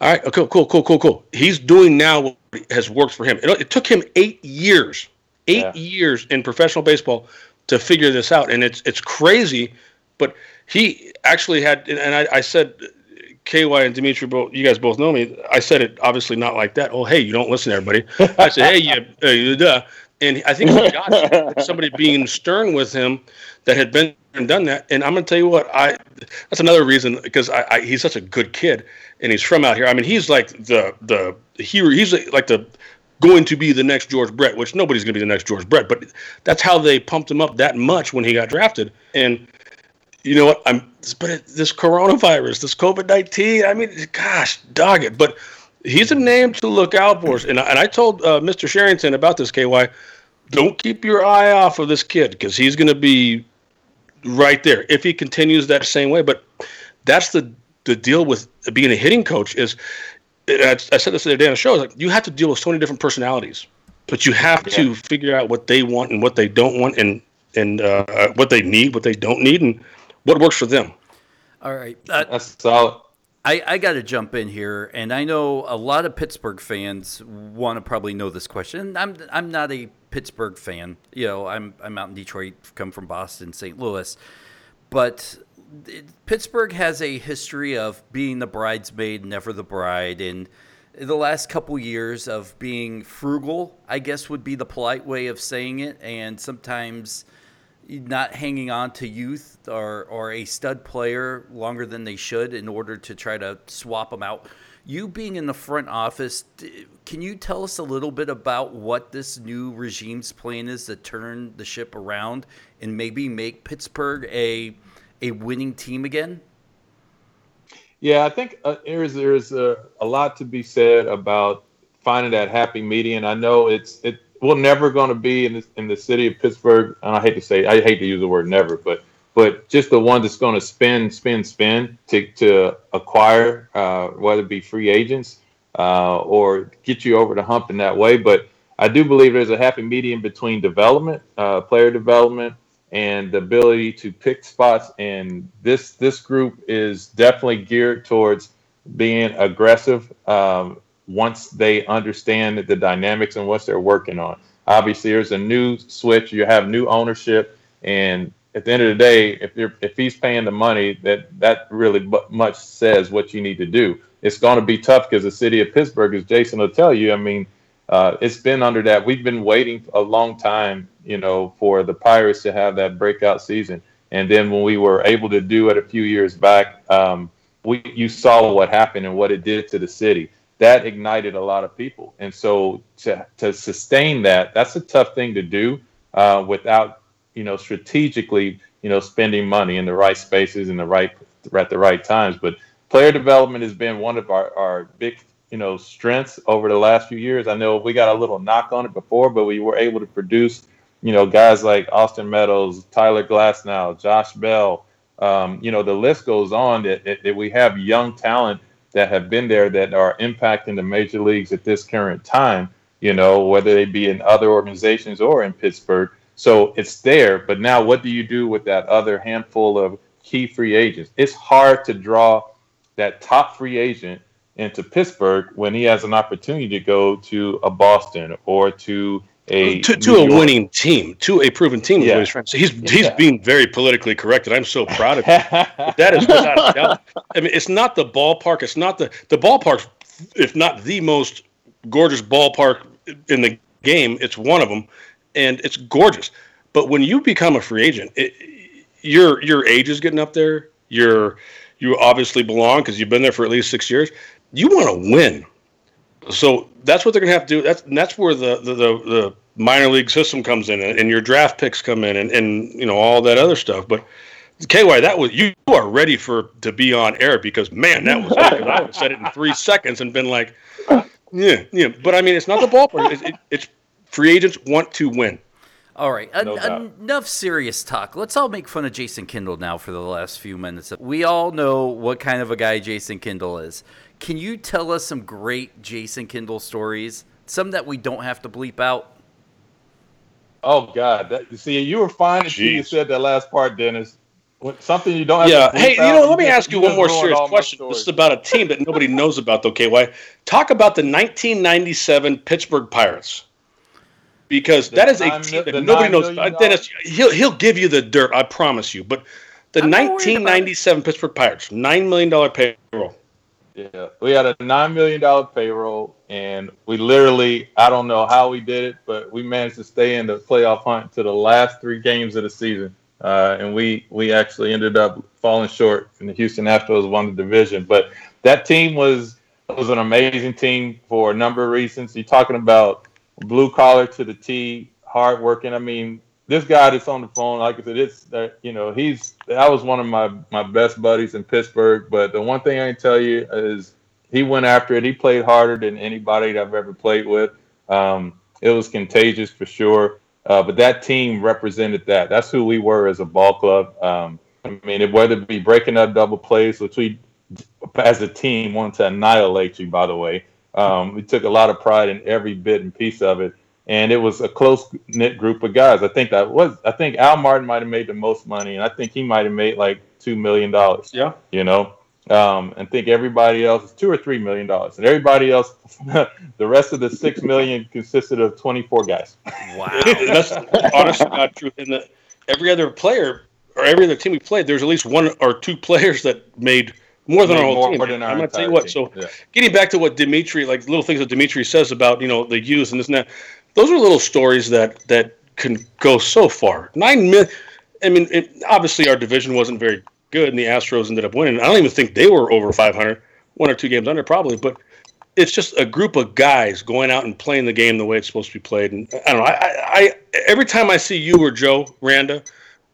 all right, okay, cool, cool, cool, cool. He's doing now what has worked for him. It, it took him eight years, eight yeah. years in professional baseball to figure this out, and it's it's crazy. But he actually had, and I, I said, KY and Dmitri, both you guys both know me. I said it obviously not like that. Oh, hey, you don't listen to everybody. I said, hey, yeah, uh, duh. And I think he got [laughs] somebody being stern with him that had been and done that. And I'm gonna tell you what, I that's another reason because I, I, he's such a good kid and he's from out here. I mean, he's like the the hero. He's like the going to be the next George Brett, which nobody's going to be the next George Brett, but that's how they pumped him up that much when he got drafted. And you know what? I'm but this coronavirus, this COVID nineteen. I mean, gosh, dog it. But he's a name to look out for. And I, and I told uh, Mr. Cherington about this. KY, don't keep your eye off of this kid because he's going to be right there if he continues that same way. But that's the the deal with being a hitting coach is I, I said this the other day on the show. Like you have to deal with so many different personalities, but you have yeah. to figure out what they want and what they don't want, and and uh, what they need, what they don't need, and what works for them. All right, uh, that's solid. I, I got to jump in here, and I know a lot of Pittsburgh fans want to probably know this question. I'm I'm not a Pittsburgh fan. You know, I'm I'm out in Detroit, come from Boston, St. Louis, but Pittsburgh has a history of being the bridesmaid, never the bride, and the last couple years of being frugal, I guess would be the polite way of saying it, and sometimes not hanging on to youth or, or a stud player longer than they should in order to try to swap them out. You being in the front office, can you tell us a little bit about what this new regime's plan is to turn the ship around and maybe make Pittsburgh a a winning team again? Yeah, I think uh, there's there's a, a lot to be said about finding that happy median. I know it's it we're never going to be in the, in the city of Pittsburgh, and I hate to say I hate to use the word never, but but just the one that's going to spend, spend, spend to to acquire, uh, whether it be free agents uh, or get you over the hump in that way. But I do believe there's a happy medium between development, uh, player development, and the ability to pick spots. And this this group is definitely geared towards being aggressive um, once they understand the dynamics and what they're working on. Obviously, there's a new switch. You have new ownership, and at the end of the day, if you're if he's paying the money, that that really much says what you need to do. It's going to be tough because the city of Pittsburgh, as Jason will tell you, I mean, uh, it's been under that. We've been waiting a long time, you know, for the Pirates to have that breakout season. And then when we were able to do it a few years back, um, we you saw what happened and what it did to the city. That ignited a lot of people. And so to to sustain that, that's a tough thing to do uh, without you know strategically you know spending money in the right spaces in the right at the right times. But player development has been one of our, our big you know strengths over the last few years. I know we got a little knock on it before, but we were able to produce you know guys like Austin Meadows, Tyler Glasnow, Josh Bell. Um, you know the list goes on that, that, that we have young talent that have been there that are impacting the major leagues at this current time. You know whether they be in other organizations or in Pittsburgh. So it's there, but now what do you do with that other handful of key free agents? It's hard to draw that top free agent into Pittsburgh when he has an opportunity to go to a Boston or to a to, to a winning team, to a proven team. Yeah. He's, he's yeah. he's being very politically correct, and I'm so proud of him. [laughs] that is without doubt. I mean, it's not the ballpark. It's not the the ballpark, if not the most gorgeous ballpark in the game. It's one of them, and it's gorgeous. But when you become a free agent, it, your your age is getting up there. You're you obviously belong because you've been there for at least six years. You want to win, so that's what they're going to have to do. That's that's where the, the the, the minor league system comes in, and, your draft picks come in, and, and you know all that other stuff. But KY, that was you are ready for to be on air because man, that was I would said it in three seconds and been like, yeah, yeah. But I mean, it's not the ballpark. It, it, it's free agents want to win. All right, no en- enough serious talk. Let's all make fun of Jason Kendall now for the last few minutes. We all know what kind of a guy Jason Kendall is. Can you tell us some great Jason Kendall stories? Some that we don't have to bleep out. Oh God! That, see, you were fine until you said that last part, Dennis. Something you don't. yeah. hey, you know, let me ask you, you one more serious question. This is about a team that nobody knows about, though. KY, talk about the 1997 Pittsburgh Pirates because the that is a team that nobody knows. About. Dennis, he'll he'll give you the dirt, I promise you. But the 1997 Pittsburgh Pirates, nine million dollar payroll. Yeah, we had a nine million dollar payroll, and we literally, I don't know how we did it, but we managed to stay in the playoff hunt to the last three games of the season, uh, and we we actually ended up falling short, and the Houston Astros won the division. But that team was was an amazing team for a number of reasons. You're talking about blue collar to the T, hard working. I mean, this guy that's on the phone, like I said, it's uh, you know he's that was one of my my best buddies in Pittsburgh. But the one thing I can tell you is he went after it. He played harder than anybody that I've ever played with. Um, it was contagious for sure. Uh, but that team represented that. That's who we were as a ball club. Um, I mean, it whether it be breaking up double plays, which we, as a team, wanted to annihilate you. By the way, um, we took a lot of pride in every bit and piece of it, and it was a close knit group of guys. I think that was. I think Al Martin might have made the most money, and I think he might have made like two million dollars. Yeah, you know, um, and think everybody else is two or three million dollars, and everybody else, [laughs] the rest of the six million consisted of twenty four guys. Wow, [laughs] that's honestly not true. And the, every other player or every other team we played, there's at least one or two players that made more than our whole team. I'm gonna tell you what. So, yeah. getting back to what Dmitri, like little things that Dmitri says about you know the youth and this and that, those are little stories that that can go so far. Nine million. I mean, it, obviously our division wasn't very good, and the Astros ended up winning. I don't even think they were over 500. one or two games under probably, but it's just a group of guys going out and playing the game the way it's supposed to be played. And I don't know. I, I every time I see you or Joe Randa,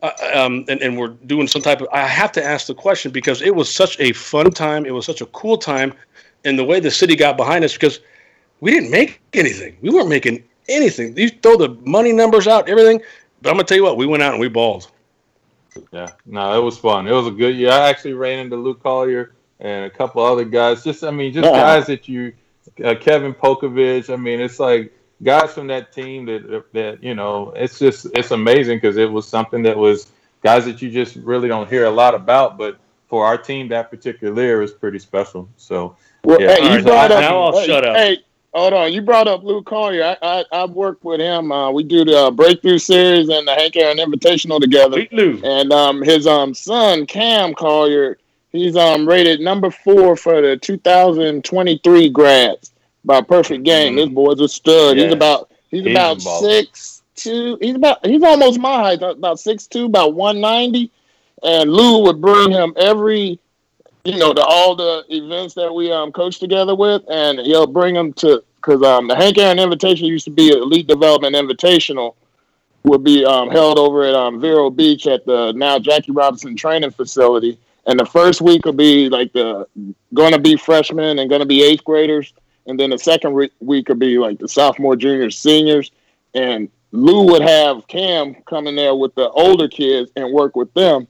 uh, um, and, and we're doing some type of, I have to ask the question because it was such a fun time. It was such a cool time, and the way the city got behind us because we didn't make anything. We weren't making anything. You throw the money numbers out, everything. But I'm gonna tell you what, we went out and we balled. Yeah, no, it was fun. It was a good year. I actually ran into Lou Collier and a couple other guys. Just I mean, just guys that you, uh, Kevin Polcovich. I mean, it's like guys from that team that that you know. It's just it's amazing because it was something that was guys that you just really don't hear a lot about, but for our team that particular year is pretty special. So well, yeah. hey, you right, brought up, now I'll hey, shut up. Hey, hold on. You brought up Lou Collier. I, I have worked with him. Uh, we do the uh, Breakthrough Series and the Hank Aaron Invitational together. Sweet Lou. And um, his um son Cam Collier He's um rated number four for the 2023 grads by Perfect Game. Mm-hmm. This boy's a stud. He's about he's, he's about six two. He's about he's almost my height, about six two, about 190. And Lou would bring him every, you know, to all the events that we um coach together with, and he'll bring him to because um the Hank Aaron Invitation used to be an Elite Development Invitational would be um, held over at um, Vero Beach at the now Jackie Robinson Training Facility and the first week will be like the going to be freshmen and going to be eighth graders, and then the second re- week will be like the sophomore, juniors, seniors, and Lou would have Cam come in there with the older kids and work with them.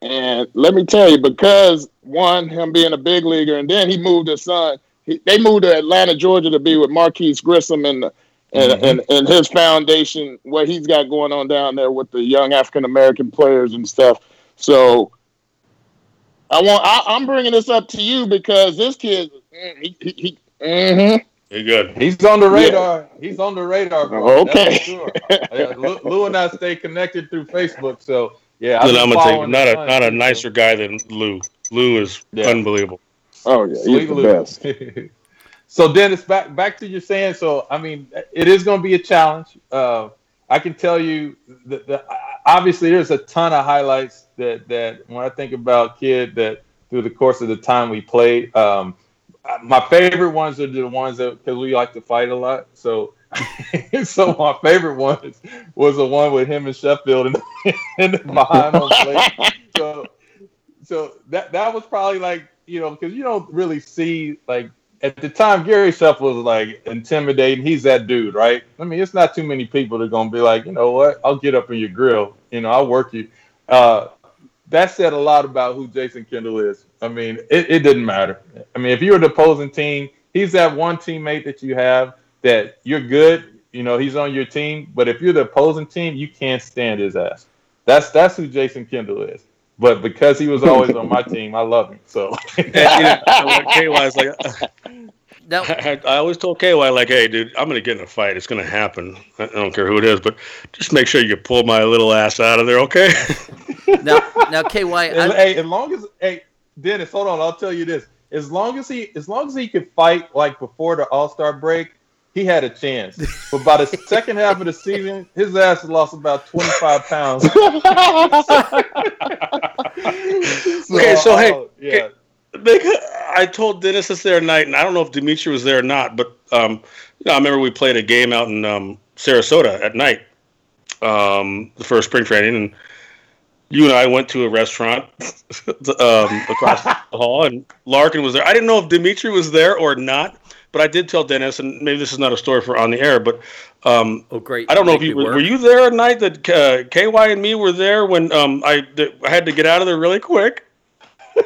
And let me tell you, because one, him being a big leaguer, and then he moved his son. He, they moved to Atlanta, Georgia, to be with Marquis Grissom and the, and, mm-hmm. and, and his foundation, what he's got going on down there with the young African American players and stuff. So I want. I, am bringing this up to you because this kid, he, he, he mm-hmm. He's good. He's on the radar. Yeah. He's on the radar. Bro. Okay. Sure. Lou, Lou, and I stay connected through Facebook, so yeah. I'm gonna take not a not a nicer guy than Lou. Lou is yeah. unbelievable. Oh yeah, Sweet he's the Lou. best. [laughs] so Dennis, back back to your saying. So I mean, it is going to be a challenge. Uh, I can tell you that the, obviously there's a ton of highlights that that when I think about kid that through the course of the time we played, um, my favorite ones are the ones that because we like to fight a lot. So [laughs] so my favorite one was the one with him and Sheffield and, [laughs] and behind on the plate. So so that that was probably like you know because you don't really see like at the time, Gary Sheffield was like intimidating. He's that dude, right? I mean, it's not too many people that are gonna be like, you know what? I'll get up in your grill. You know, I'll work you. Uh, that said a lot about who Jason Kendall is. I mean, it, it didn't matter. I mean, if you're the opposing team, he's that one teammate that you have that you're good. You know, he's on your team. But if you're the opposing team, you can't stand his ass. That's that's who Jason Kendall is. But because he was always on my [laughs] team, I love him. So yeah, you know, KY is like. No. I, I, always told KY like, "Hey, dude, I'm gonna get in a fight. It's gonna happen. I don't care who it is, but just make sure you pull my little ass out of there, okay?" [laughs] now, now, KY, [laughs] and, hey, as long as hey, Dennis, hold on, I'll tell you this: as long as he, as long as he could fight like before the All Star break, he had a chance. But by the [laughs] second half of the season, his ass lost about 25 pounds. so, okay, so hey, uh, yeah. I told Dennis this there night, and I don't know if Dmitri was there or not, but um, you know, I remember we played a game out in um, Sarasota at night, um, the first spring training, and you and I went to a restaurant [laughs] um, across the hall, and Larkin was there. I didn't know if Dmitri was there or not, but I did tell Dennis, and maybe this is not a story for on the air, but um, oh great! I don't know if you were, were, you there at night that uh, KY and me were there when um, I, th- I had to get out of there really quick. [laughs]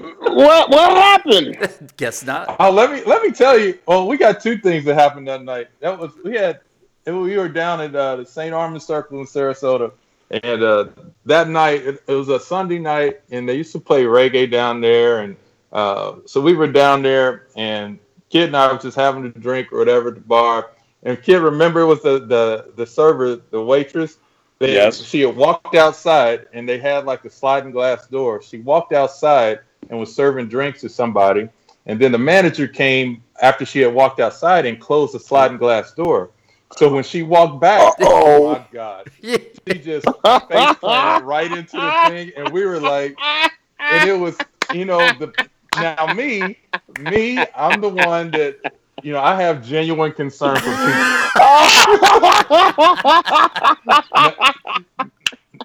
what what happened? [laughs] Guess not. Oh, let me let me tell you. Well, we got two things that happened that night. That was we had we were down at uh, the St. Armand Circle in Sarasota, and uh, that night it, it, was a Sunday night, and they used to play reggae down there, and uh, so we were down there, and Kid and I was just having a drink or whatever at the bar. And Kid, remember, it was the the the server, the waitress. They, yes. She had walked outside, and they had like a sliding glass door. She walked outside and was serving drinks to somebody, and then the manager came after she had walked outside and closed the sliding glass door. So when she walked back, oh, oh my god, [laughs] she just face planted right into the thing, and we were like, and it was, you know, the now me, me, I'm the one that you know, I have genuine concern for people. [laughs]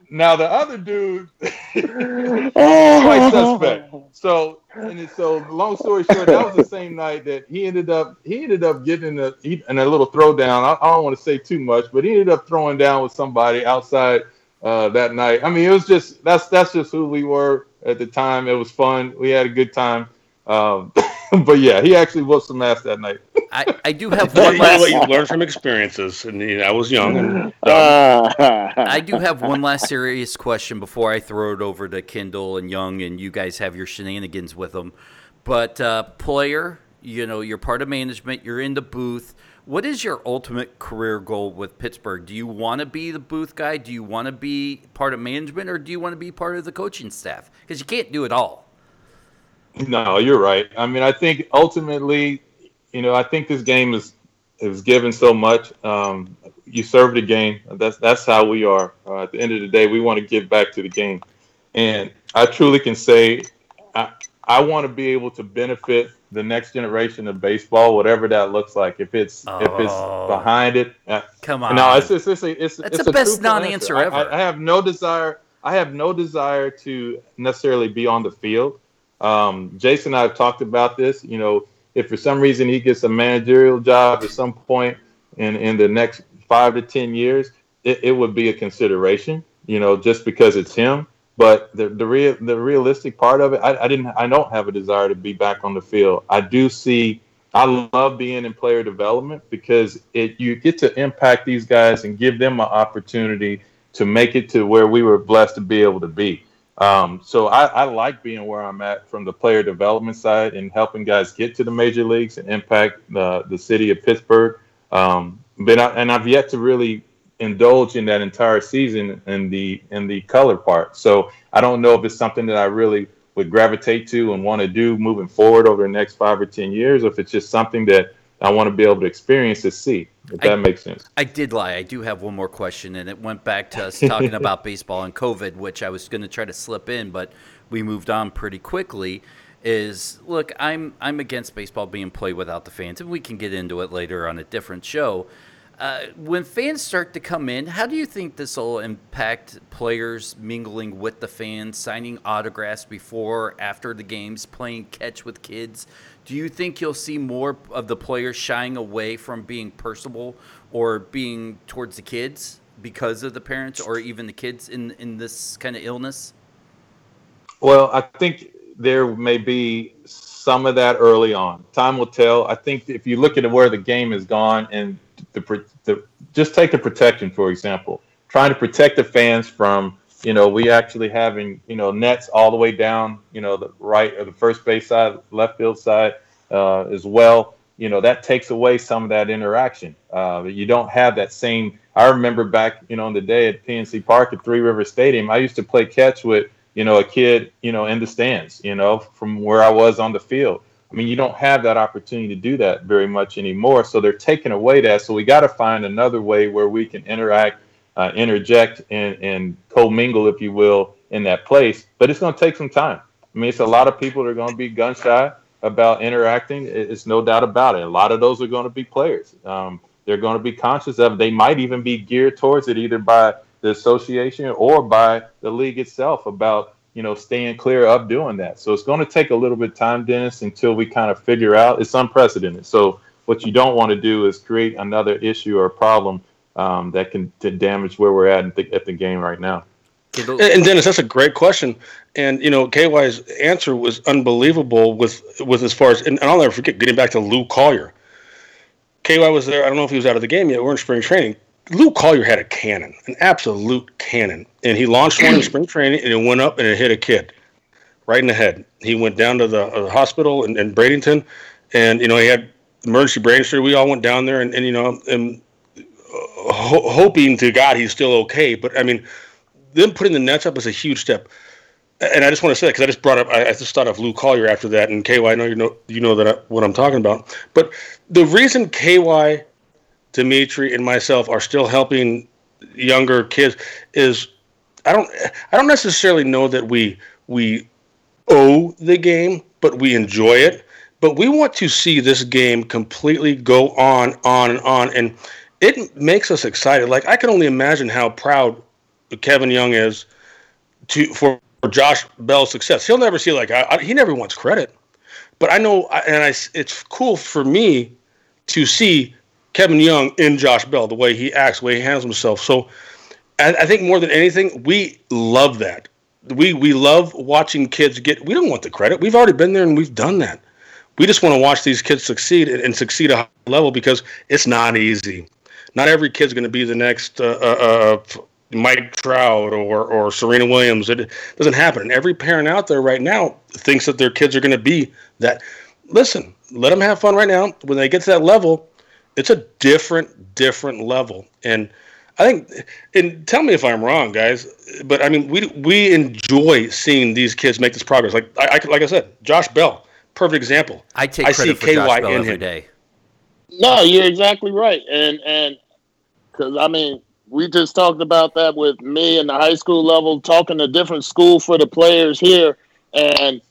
now the other dude, [laughs] quite [laughs] suspect. So, and so long story short, that was the same night that he ended up he ended up getting in a in a little throwdown. I, I don't want to say too much, but he ended up throwing down with somebody outside uh, that night. I mean, it was just that's that's just who we were at the time. It was fun. We had a good time. Um, [laughs] but yeah, he actually whooped some ass that night. I, I do [laughs] have one last. You learn from experiences, and you know, I was young. And, [laughs] I do have one last serious question before I throw it over to Kendall and Young, and you guys have your shenanigans with them. But uh, player, you know, you're part of management. You're in the booth. What is your ultimate career goal with Pittsburgh? Do you want to be the booth guy? Do you want to be part of management, or do you want to be part of the coaching staff? Because you can't do it all. No, you're right. I mean, I think ultimately you know, I think this game is is given so much. Um, you serve the game. That's that's how we are. Uh, at the end of the day, we want to give back to the game, and I truly can say, I I want to be able to benefit the next generation of baseball, whatever that looks like. If it's oh, if it's oh. behind it, uh, come on. No, it's it's a, it's, it's the best non-answer answer. ever. I, I, have no desire. I have no desire to necessarily be on the field. Um, Jason and I have talked about this. You know, if for some reason he gets a managerial job at some point in in the next five to ten years, it, it would be a consideration. You know, just because it's him. But the the real the realistic part of it, I, I didn't I don't have a desire to be back on the field. I do see I love being in player development because it you get to impact these guys and give them an opportunity to make it to where we were blessed to be able to be. Um, so I, I, like being where I'm at from the player development side and helping guys get to the major leagues and impact the, the city of Pittsburgh. Um, but I, and I've yet to really indulge in that entire season in the in the color part. So I don't know if it's something that I really would gravitate to and want to do moving forward over the next five or ten years, or if it's just something that I want to be able to experience to see. If I, that makes sense. I did lie. I do have one more question, and it went back to us talking [laughs] about baseball and COVID, which I was going to try to slip in, but we moved on pretty quickly. Is look, I'm I'm against baseball being played without the fans, and we can get into it later on a different show. Uh, when fans start to come in, how do you think this will impact players mingling with the fans, signing autographs before, after the games, playing catch with kids? Do you think you'll see more of the players shying away from being personable or being towards the kids because of the parents or even the kids in in this kind of illness? Well, I think there may be some of that early on. Time will tell. I think if you look at where the game has gone and the, the just take the protection for example, trying to protect the fans from you know we actually having you know nets all the way down you know the right or the first base side, left field side uh, as well. You know that takes away some of that interaction. Uh, you don't have that same. I remember back you know in the day at PNC Park at Three River Stadium, I used to play catch with you know a kid you know in the stands you know from where I was on the field I mean, you don't have that opportunity to do that very much anymore. So they're taking away that. So we got to find another way where we can interact, uh, interject, and, and commingle, if you will, in that place. But it's going to take some time. I mean, it's a lot of people that are going to be gun shy about interacting. It's no doubt about it. A lot of those are going to be players. Um, they're going to be conscious of. They might even be geared towards it either by the association or by the league itself about you know, staying clear of doing that. So it's going to take a little bit of time, Dennis, until we kind of figure out. It's unprecedented. So what you don't want to do is create another issue or problem um, that can damage where we're at the, at the game right now. And Dennis, that's a great question. And you know, KY's answer was unbelievable with with as far as and I'll never forget getting back to Lou Collier. KY was there. I don't know if he was out of the game yet. We're in spring training. Lou Collier had a cannon, an absolute cannon, and he launched one in [clears throat] spring training, and it went up and it hit a kid right in the head. He went down to the uh, hospital in, in, Bradenton, and you know he had emergency brain surgery. We all went down there, and, and you know, and uh, ho- hoping to God he's still okay. But I mean, them putting the nets up is a huge step. And I just want to say that because I just brought up, I, I, just thought of Lou Collier after that, and KY. I know you know you know that I, what I'm talking about. But the reason KY Dmitri and myself are still helping younger kids is I don't I don't necessarily know that we we owe the game, but we enjoy it. But we want to see this game completely go on, on, and on. And it makes us excited. Like, I can only imagine how proud Kevin Young is to for Josh Bell's success. He'll never see, like, I, I, he never wants credit. But I know, and I, it's cool for me to see Kevin Young in Josh Bell, the way he acts, the way he handles himself. So I, I think more than anything, we love that. We we love watching kids get. We don't want the credit. We've already been there and we've done that. We just want to watch these kids succeed and, and succeed at a high level because it's not easy. Not every kid's going to be the next uh, uh, uh, Mike Trout or or Serena Williams. It doesn't happen. And every parent out there right now thinks that their kids are going to be that. Listen, let them have fun right now. When they get to that level, it's a different, different level. And I think, and tell me if I'm wrong, guys, but I mean, we we enjoy seeing these kids make this progress. Like I, like I said, Josh Bell, perfect example. I take I see KY Josh Bell in every him. day. No, you're exactly right, and and because I mean, we just talked about that with me and the high school level, talking to different school for the players here, and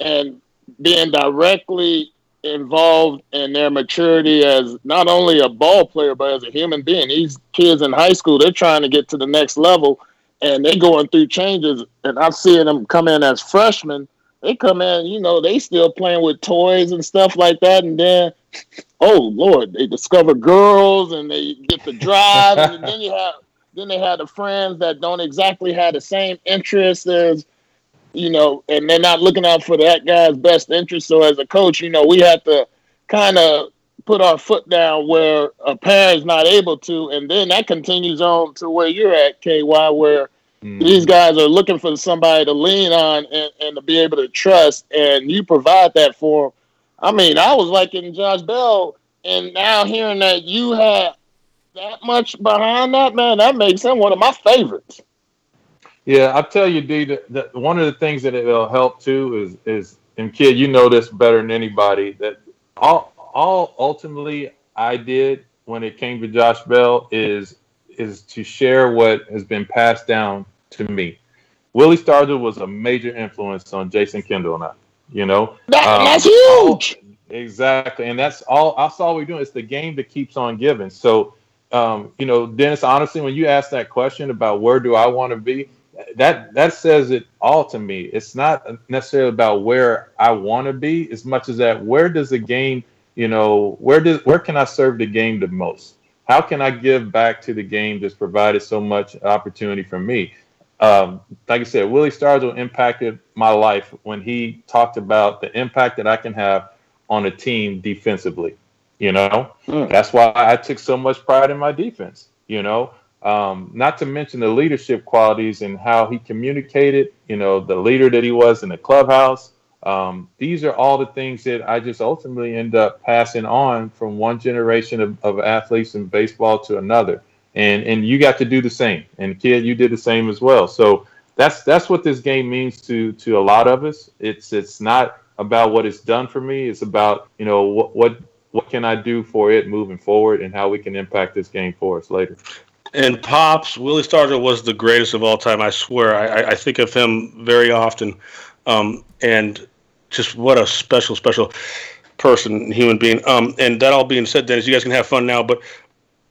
and being directly involved in their maturity as not only a ball player but as a human being. These kids in high school, they're trying to get to the next level, and they're going through changes. And I'm seeing them come in as freshmen. They come in, you know, they still playing with toys and stuff like that, and then, oh Lord, they discover girls and they get to drive, and then you have then they have the friends that don't exactly have the same interests as you know, and they're not looking out for that guy's best interest. So as a coach, you know, we have to kind of put our foot down where a parent's not able to, and then that continues on to where you're at, KY, where mm. these guys are looking for somebody to lean on and, and to be able to trust, and you provide that for them. I mean, I was liking Josh Bell, and now hearing that you had that much behind that, man, that makes him one of my favorites. Yeah, I tell you, D, that, that one of the things that it'll help too is is and kid, you know this better than anybody that all all ultimately I did when it came to Josh Bell is is to share what has been passed down to me. Willie Stargell was a major influence on Jason Kendall and I. You know, that, um, that's huge. Exactly, and that's all. That's all we're doing. It's the game that keeps on giving. So, um, you know, Dennis. Honestly, when you ask that question about where do I want to be, that that says it all to me. It's not necessarily about where I want to be as much as that where does the game, you know, where does where can I serve the game the most? How can I give back to the game that's provided so much opportunity for me? Um, like I said, Willie Stargell impacted my life when he talked about the impact that I can have on a team defensively. You know, mm. that's why I took so much pride in my defense. You know, um, not to mention the leadership qualities and how he communicated, you know, the leader that he was in the clubhouse. Um, these are all the things that I just ultimately end up passing on from one generation of, of athletes in baseball to another. And and you got to do the same. And kid, you did the same as well. So that's that's what this game means to to a lot of us. It's it's not about what it's done for me. It's about you know what what what can I do for it moving forward and how we can impact this game for us later. And Pops, Willie Stargell was the greatest of all time. I swear. I, I think of him very often. Um, and just what a special, special person, human being. Um, and that all being said, Dennis, you guys can have fun now. But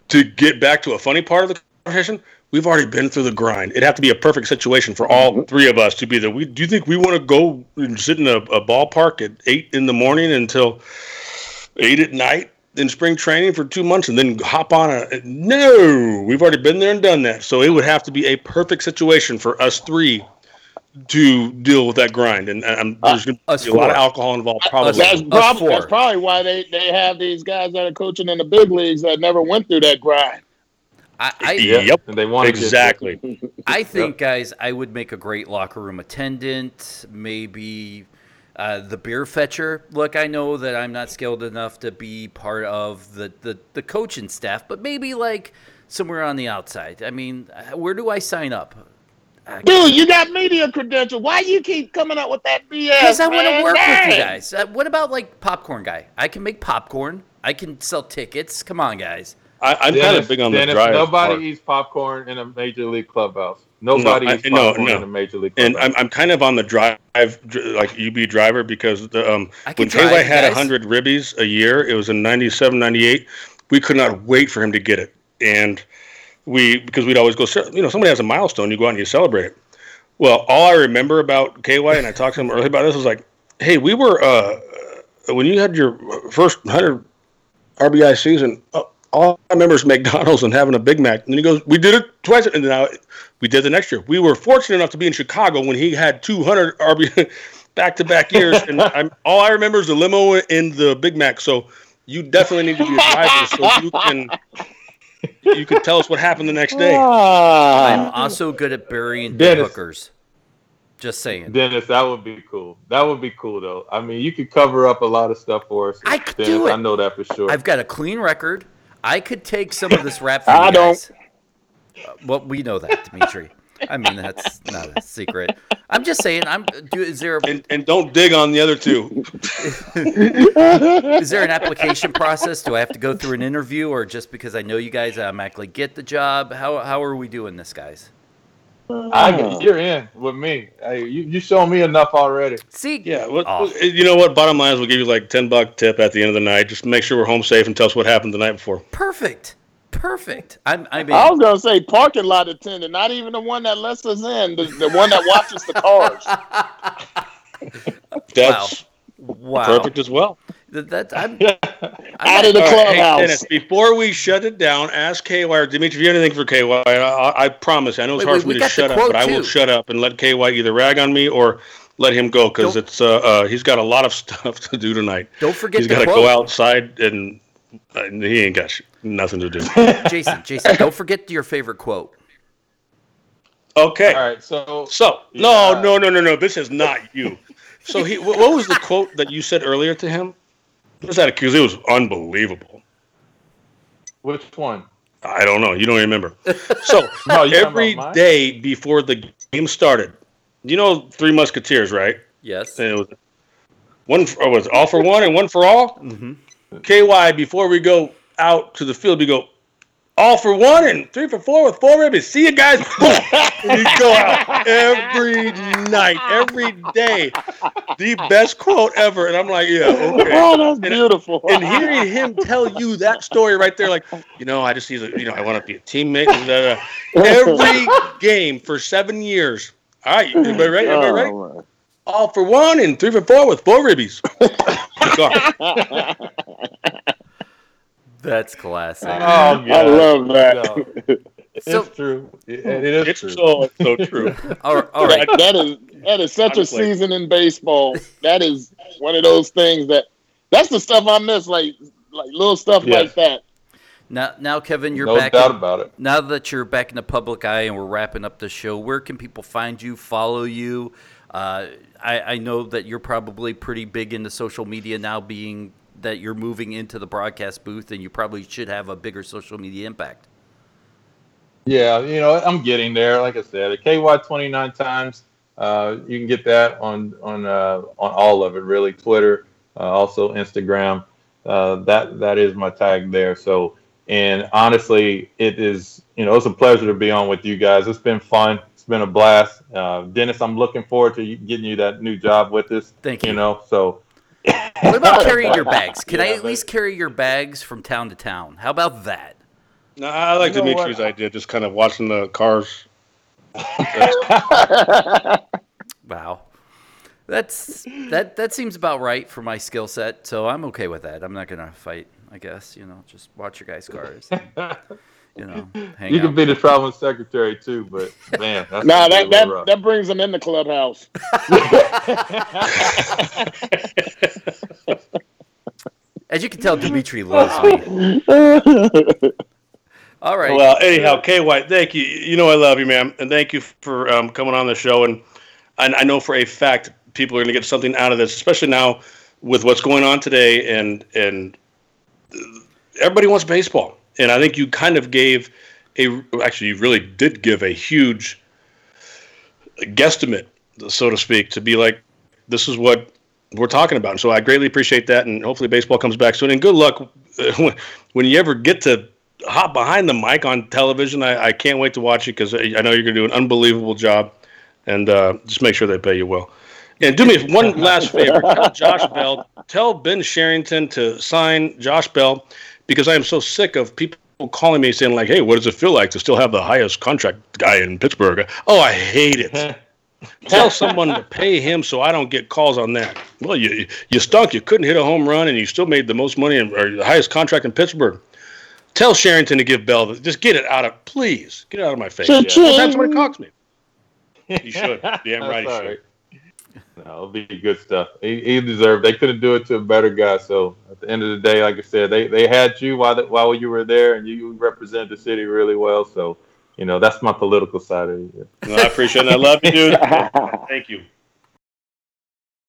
to get back to a funny part of the conversation, we've already been through the grind. It'd have to be a perfect situation for all mm-hmm. three of us to be there. We do you think we want to go and sit in a, a ballpark at eight in the morning until eight at night in spring training for two months and then hop on a no we've already been there and done that. So it would have to be a perfect situation for us three to deal with that grind. And um, there's going to be a lot of alcohol involved probably. that's, prob- that's probably why they, they have these guys that are coaching in the big leagues that never went through that grind. I, I, yep, and they want exactly. I think, yep. guys, I would make a great locker room attendant. Maybe uh, the beer fetcher. Look, I know that I'm not skilled enough to be part of the, the, the coaching staff, but maybe like somewhere on the outside. I mean, uh, where do I sign up? Dude, you got media credential. Why you keep coming up with that BS? Because I want to work Dang. with you guys. Uh, what about like popcorn guy? I can make popcorn. I can sell tickets. Come on, guys. I, am kind of big on Dennis, the drive. Nobody part. eats popcorn in a major league clubhouse. Nobody no, is no, no. in the major league. And I'm, I'm kind of on the drive, like Uber driver, because the, um, when KY had guys. 100 ribbies a year, it was in 97, 98. We could not wait for him to get it. And we, because we'd always go, you know, somebody has a milestone, you go out and you celebrate it. Well, all I remember about KY, and I talked to him earlier about this, was like, hey, we were, uh, when you had your first 100 RBI season, uh, all I remember is McDonald's and having a Big Mac. And he goes, "We did it twice, and now we did the next year. We were fortunate enough to be in Chicago when he had 200 [laughs] RB [laughs] back-to-back years, and I'm, all I remember is the limo in the Big Mac. So you definitely need to be a driver so you can." You can tell us what happened the next day. I'm ah. also good at burying dead hookers. Just saying. Dennis, that would be cool. That would be cool, though. I mean, you could cover up a lot of stuff for us. I could Dennis, do it. I know that for sure. I've got a clean record. I could take some of this rap. I don't. Uh, well, we know that, Dmitri. I mean, that's not a secret. I'm just saying. I'm. Do, is there? A, and, and don't dig on the other two. [laughs] is there an application process? Do I have to go through an interview, or just because I know you guys, I'm actually get the job? How how are we doing this, guys? I, oh. you're in with me. Hey, you you shown me enough already. See, yeah. Well, oh. you know what? Bottom line is, we'll give you like ten buck tip at the end of the night. Just make sure we're home safe and tell us what happened the night before. Perfect. Perfect. I'm, I, mean, I was gonna say parking lot attendant, not even the one that lets us in, the, the one that watches the cars. [laughs] That's wow. wow. perfect as well. That, that I'm, [laughs] I'm out of the clubhouse. Hey, Dennis, before we shut it down, ask KY or Dmitri if you have anything for KY. I, I promise. I know it's wait, hard wait, for me to shut up, but too. I will shut up and let KY either rag on me or let him go because it's uh, uh, he's got a lot of [laughs] stuff to do tonight. Don't forget. He's got to go outside and uh, he ain't got nothing to do. [laughs] Jason, Jason, don't forget your favorite quote. Okay. All right. So. So yeah. no, no, no, no, no. This is not you. So he, what was the quote that you said earlier to him? Was that? Because it was unbelievable. Which one? I don't know. You don't remember. [laughs] So no, every day before the game started, you know Three Musketeers, right? Yes. And it was one for, was all for one and one for all. Mm-hmm. KY before we go out to the field, we go all for one and three for four with four ribbies. See you guys. [laughs] and you go out every night, every day. The best quote ever. And I'm like, yeah, okay. [laughs] Oh, that's and, beautiful. and hearing him tell you that story right there, like, you know, I just to, you know, I want to be a teammate. Every [laughs] game for seven years. All right, everybody ready? Everybody ready? Oh, all for one and three for four with four ribbies. That's classic. Oh, God. I love that. No. So, it's true. It, it is it's true. So, so true. all, [laughs] all right. That is that is such Honestly. a season in baseball. That is one of those things that that's the stuff I miss, like like little stuff yes. like that. Now, now, Kevin, you're no back. doubt in, about it. Now that you're back in the public eye and we're wrapping up the show, where can people find you, follow you? Uh, I, I know that you're probably pretty big into social media now, being that you're moving into the broadcast booth, and you probably should have a bigger social media impact. Yeah, you know, I'm getting there. Like I said, KY 29 times. Uh, you can get that on on uh, on all of it, really. Twitter, uh, also Instagram. Uh, that that is my tag there. So, and honestly, it is you know it's a pleasure to be on with you guys. It's been fun. It's been a blast. Uh, Dennis, I'm looking forward to getting you that new job with us. Thank you. You know, so what about carrying your bags? Can yeah, I at but... least carry your bags from town to town? How about that? No, I like you Dmitri's idea, just kind of watching the cars. [laughs] wow. That's that that seems about right for my skill set, so I'm okay with that. I'm not gonna fight, I guess, you know, just watch your guys' cars. you know, [laughs] you can be the traveling secretary too, but man, that's nah, that that, that brings them in the clubhouse. [laughs] As you can tell, Dmitri loves me. [laughs] All right. Well, anyhow, KY, thank you. You know I love you, man, and thank you for um, coming on the show. And I, I know for a fact people are going to get something out of this, especially now with what's going on today, and and everybody wants baseball and I think you kind of gave a actually you really did give a huge guesstimate, so to speak, to be like this is what we're talking about. And so I greatly appreciate that, and hopefully baseball comes back soon. And good luck [laughs] when you ever get to hop behind the mic on television. I, I can't wait to watch it because I know you're going to do an unbelievable job, and uh, just make sure they pay you well. And do me one [laughs] last favor. Tell Josh Bell, tell Ben Cherington to sign Josh Bell because I am so sick of people calling me saying like, "Hey, what does it feel like to still have the highest contract guy in Pittsburgh?" Oh, I hate it. [laughs] Tell someone to pay him so I don't get calls on that. Well, you you stunk. You couldn't hit a home run, and you still made the most money and or the highest contract in Pittsburgh. Tell Cherington to give Bell. Just get it out of please. Get it out of my face. Yeah. That's what it costs me. He should. [laughs] Damn right he should. No, it'll be good stuff. He, he, deserved. They couldn't do it to a better guy. So at the end of the day, like I said, they, they had you while the, while you were there, and you represented the city really well. So you know that's my political side of it. No, I appreciate it. I love you, dude. [laughs] Thank you.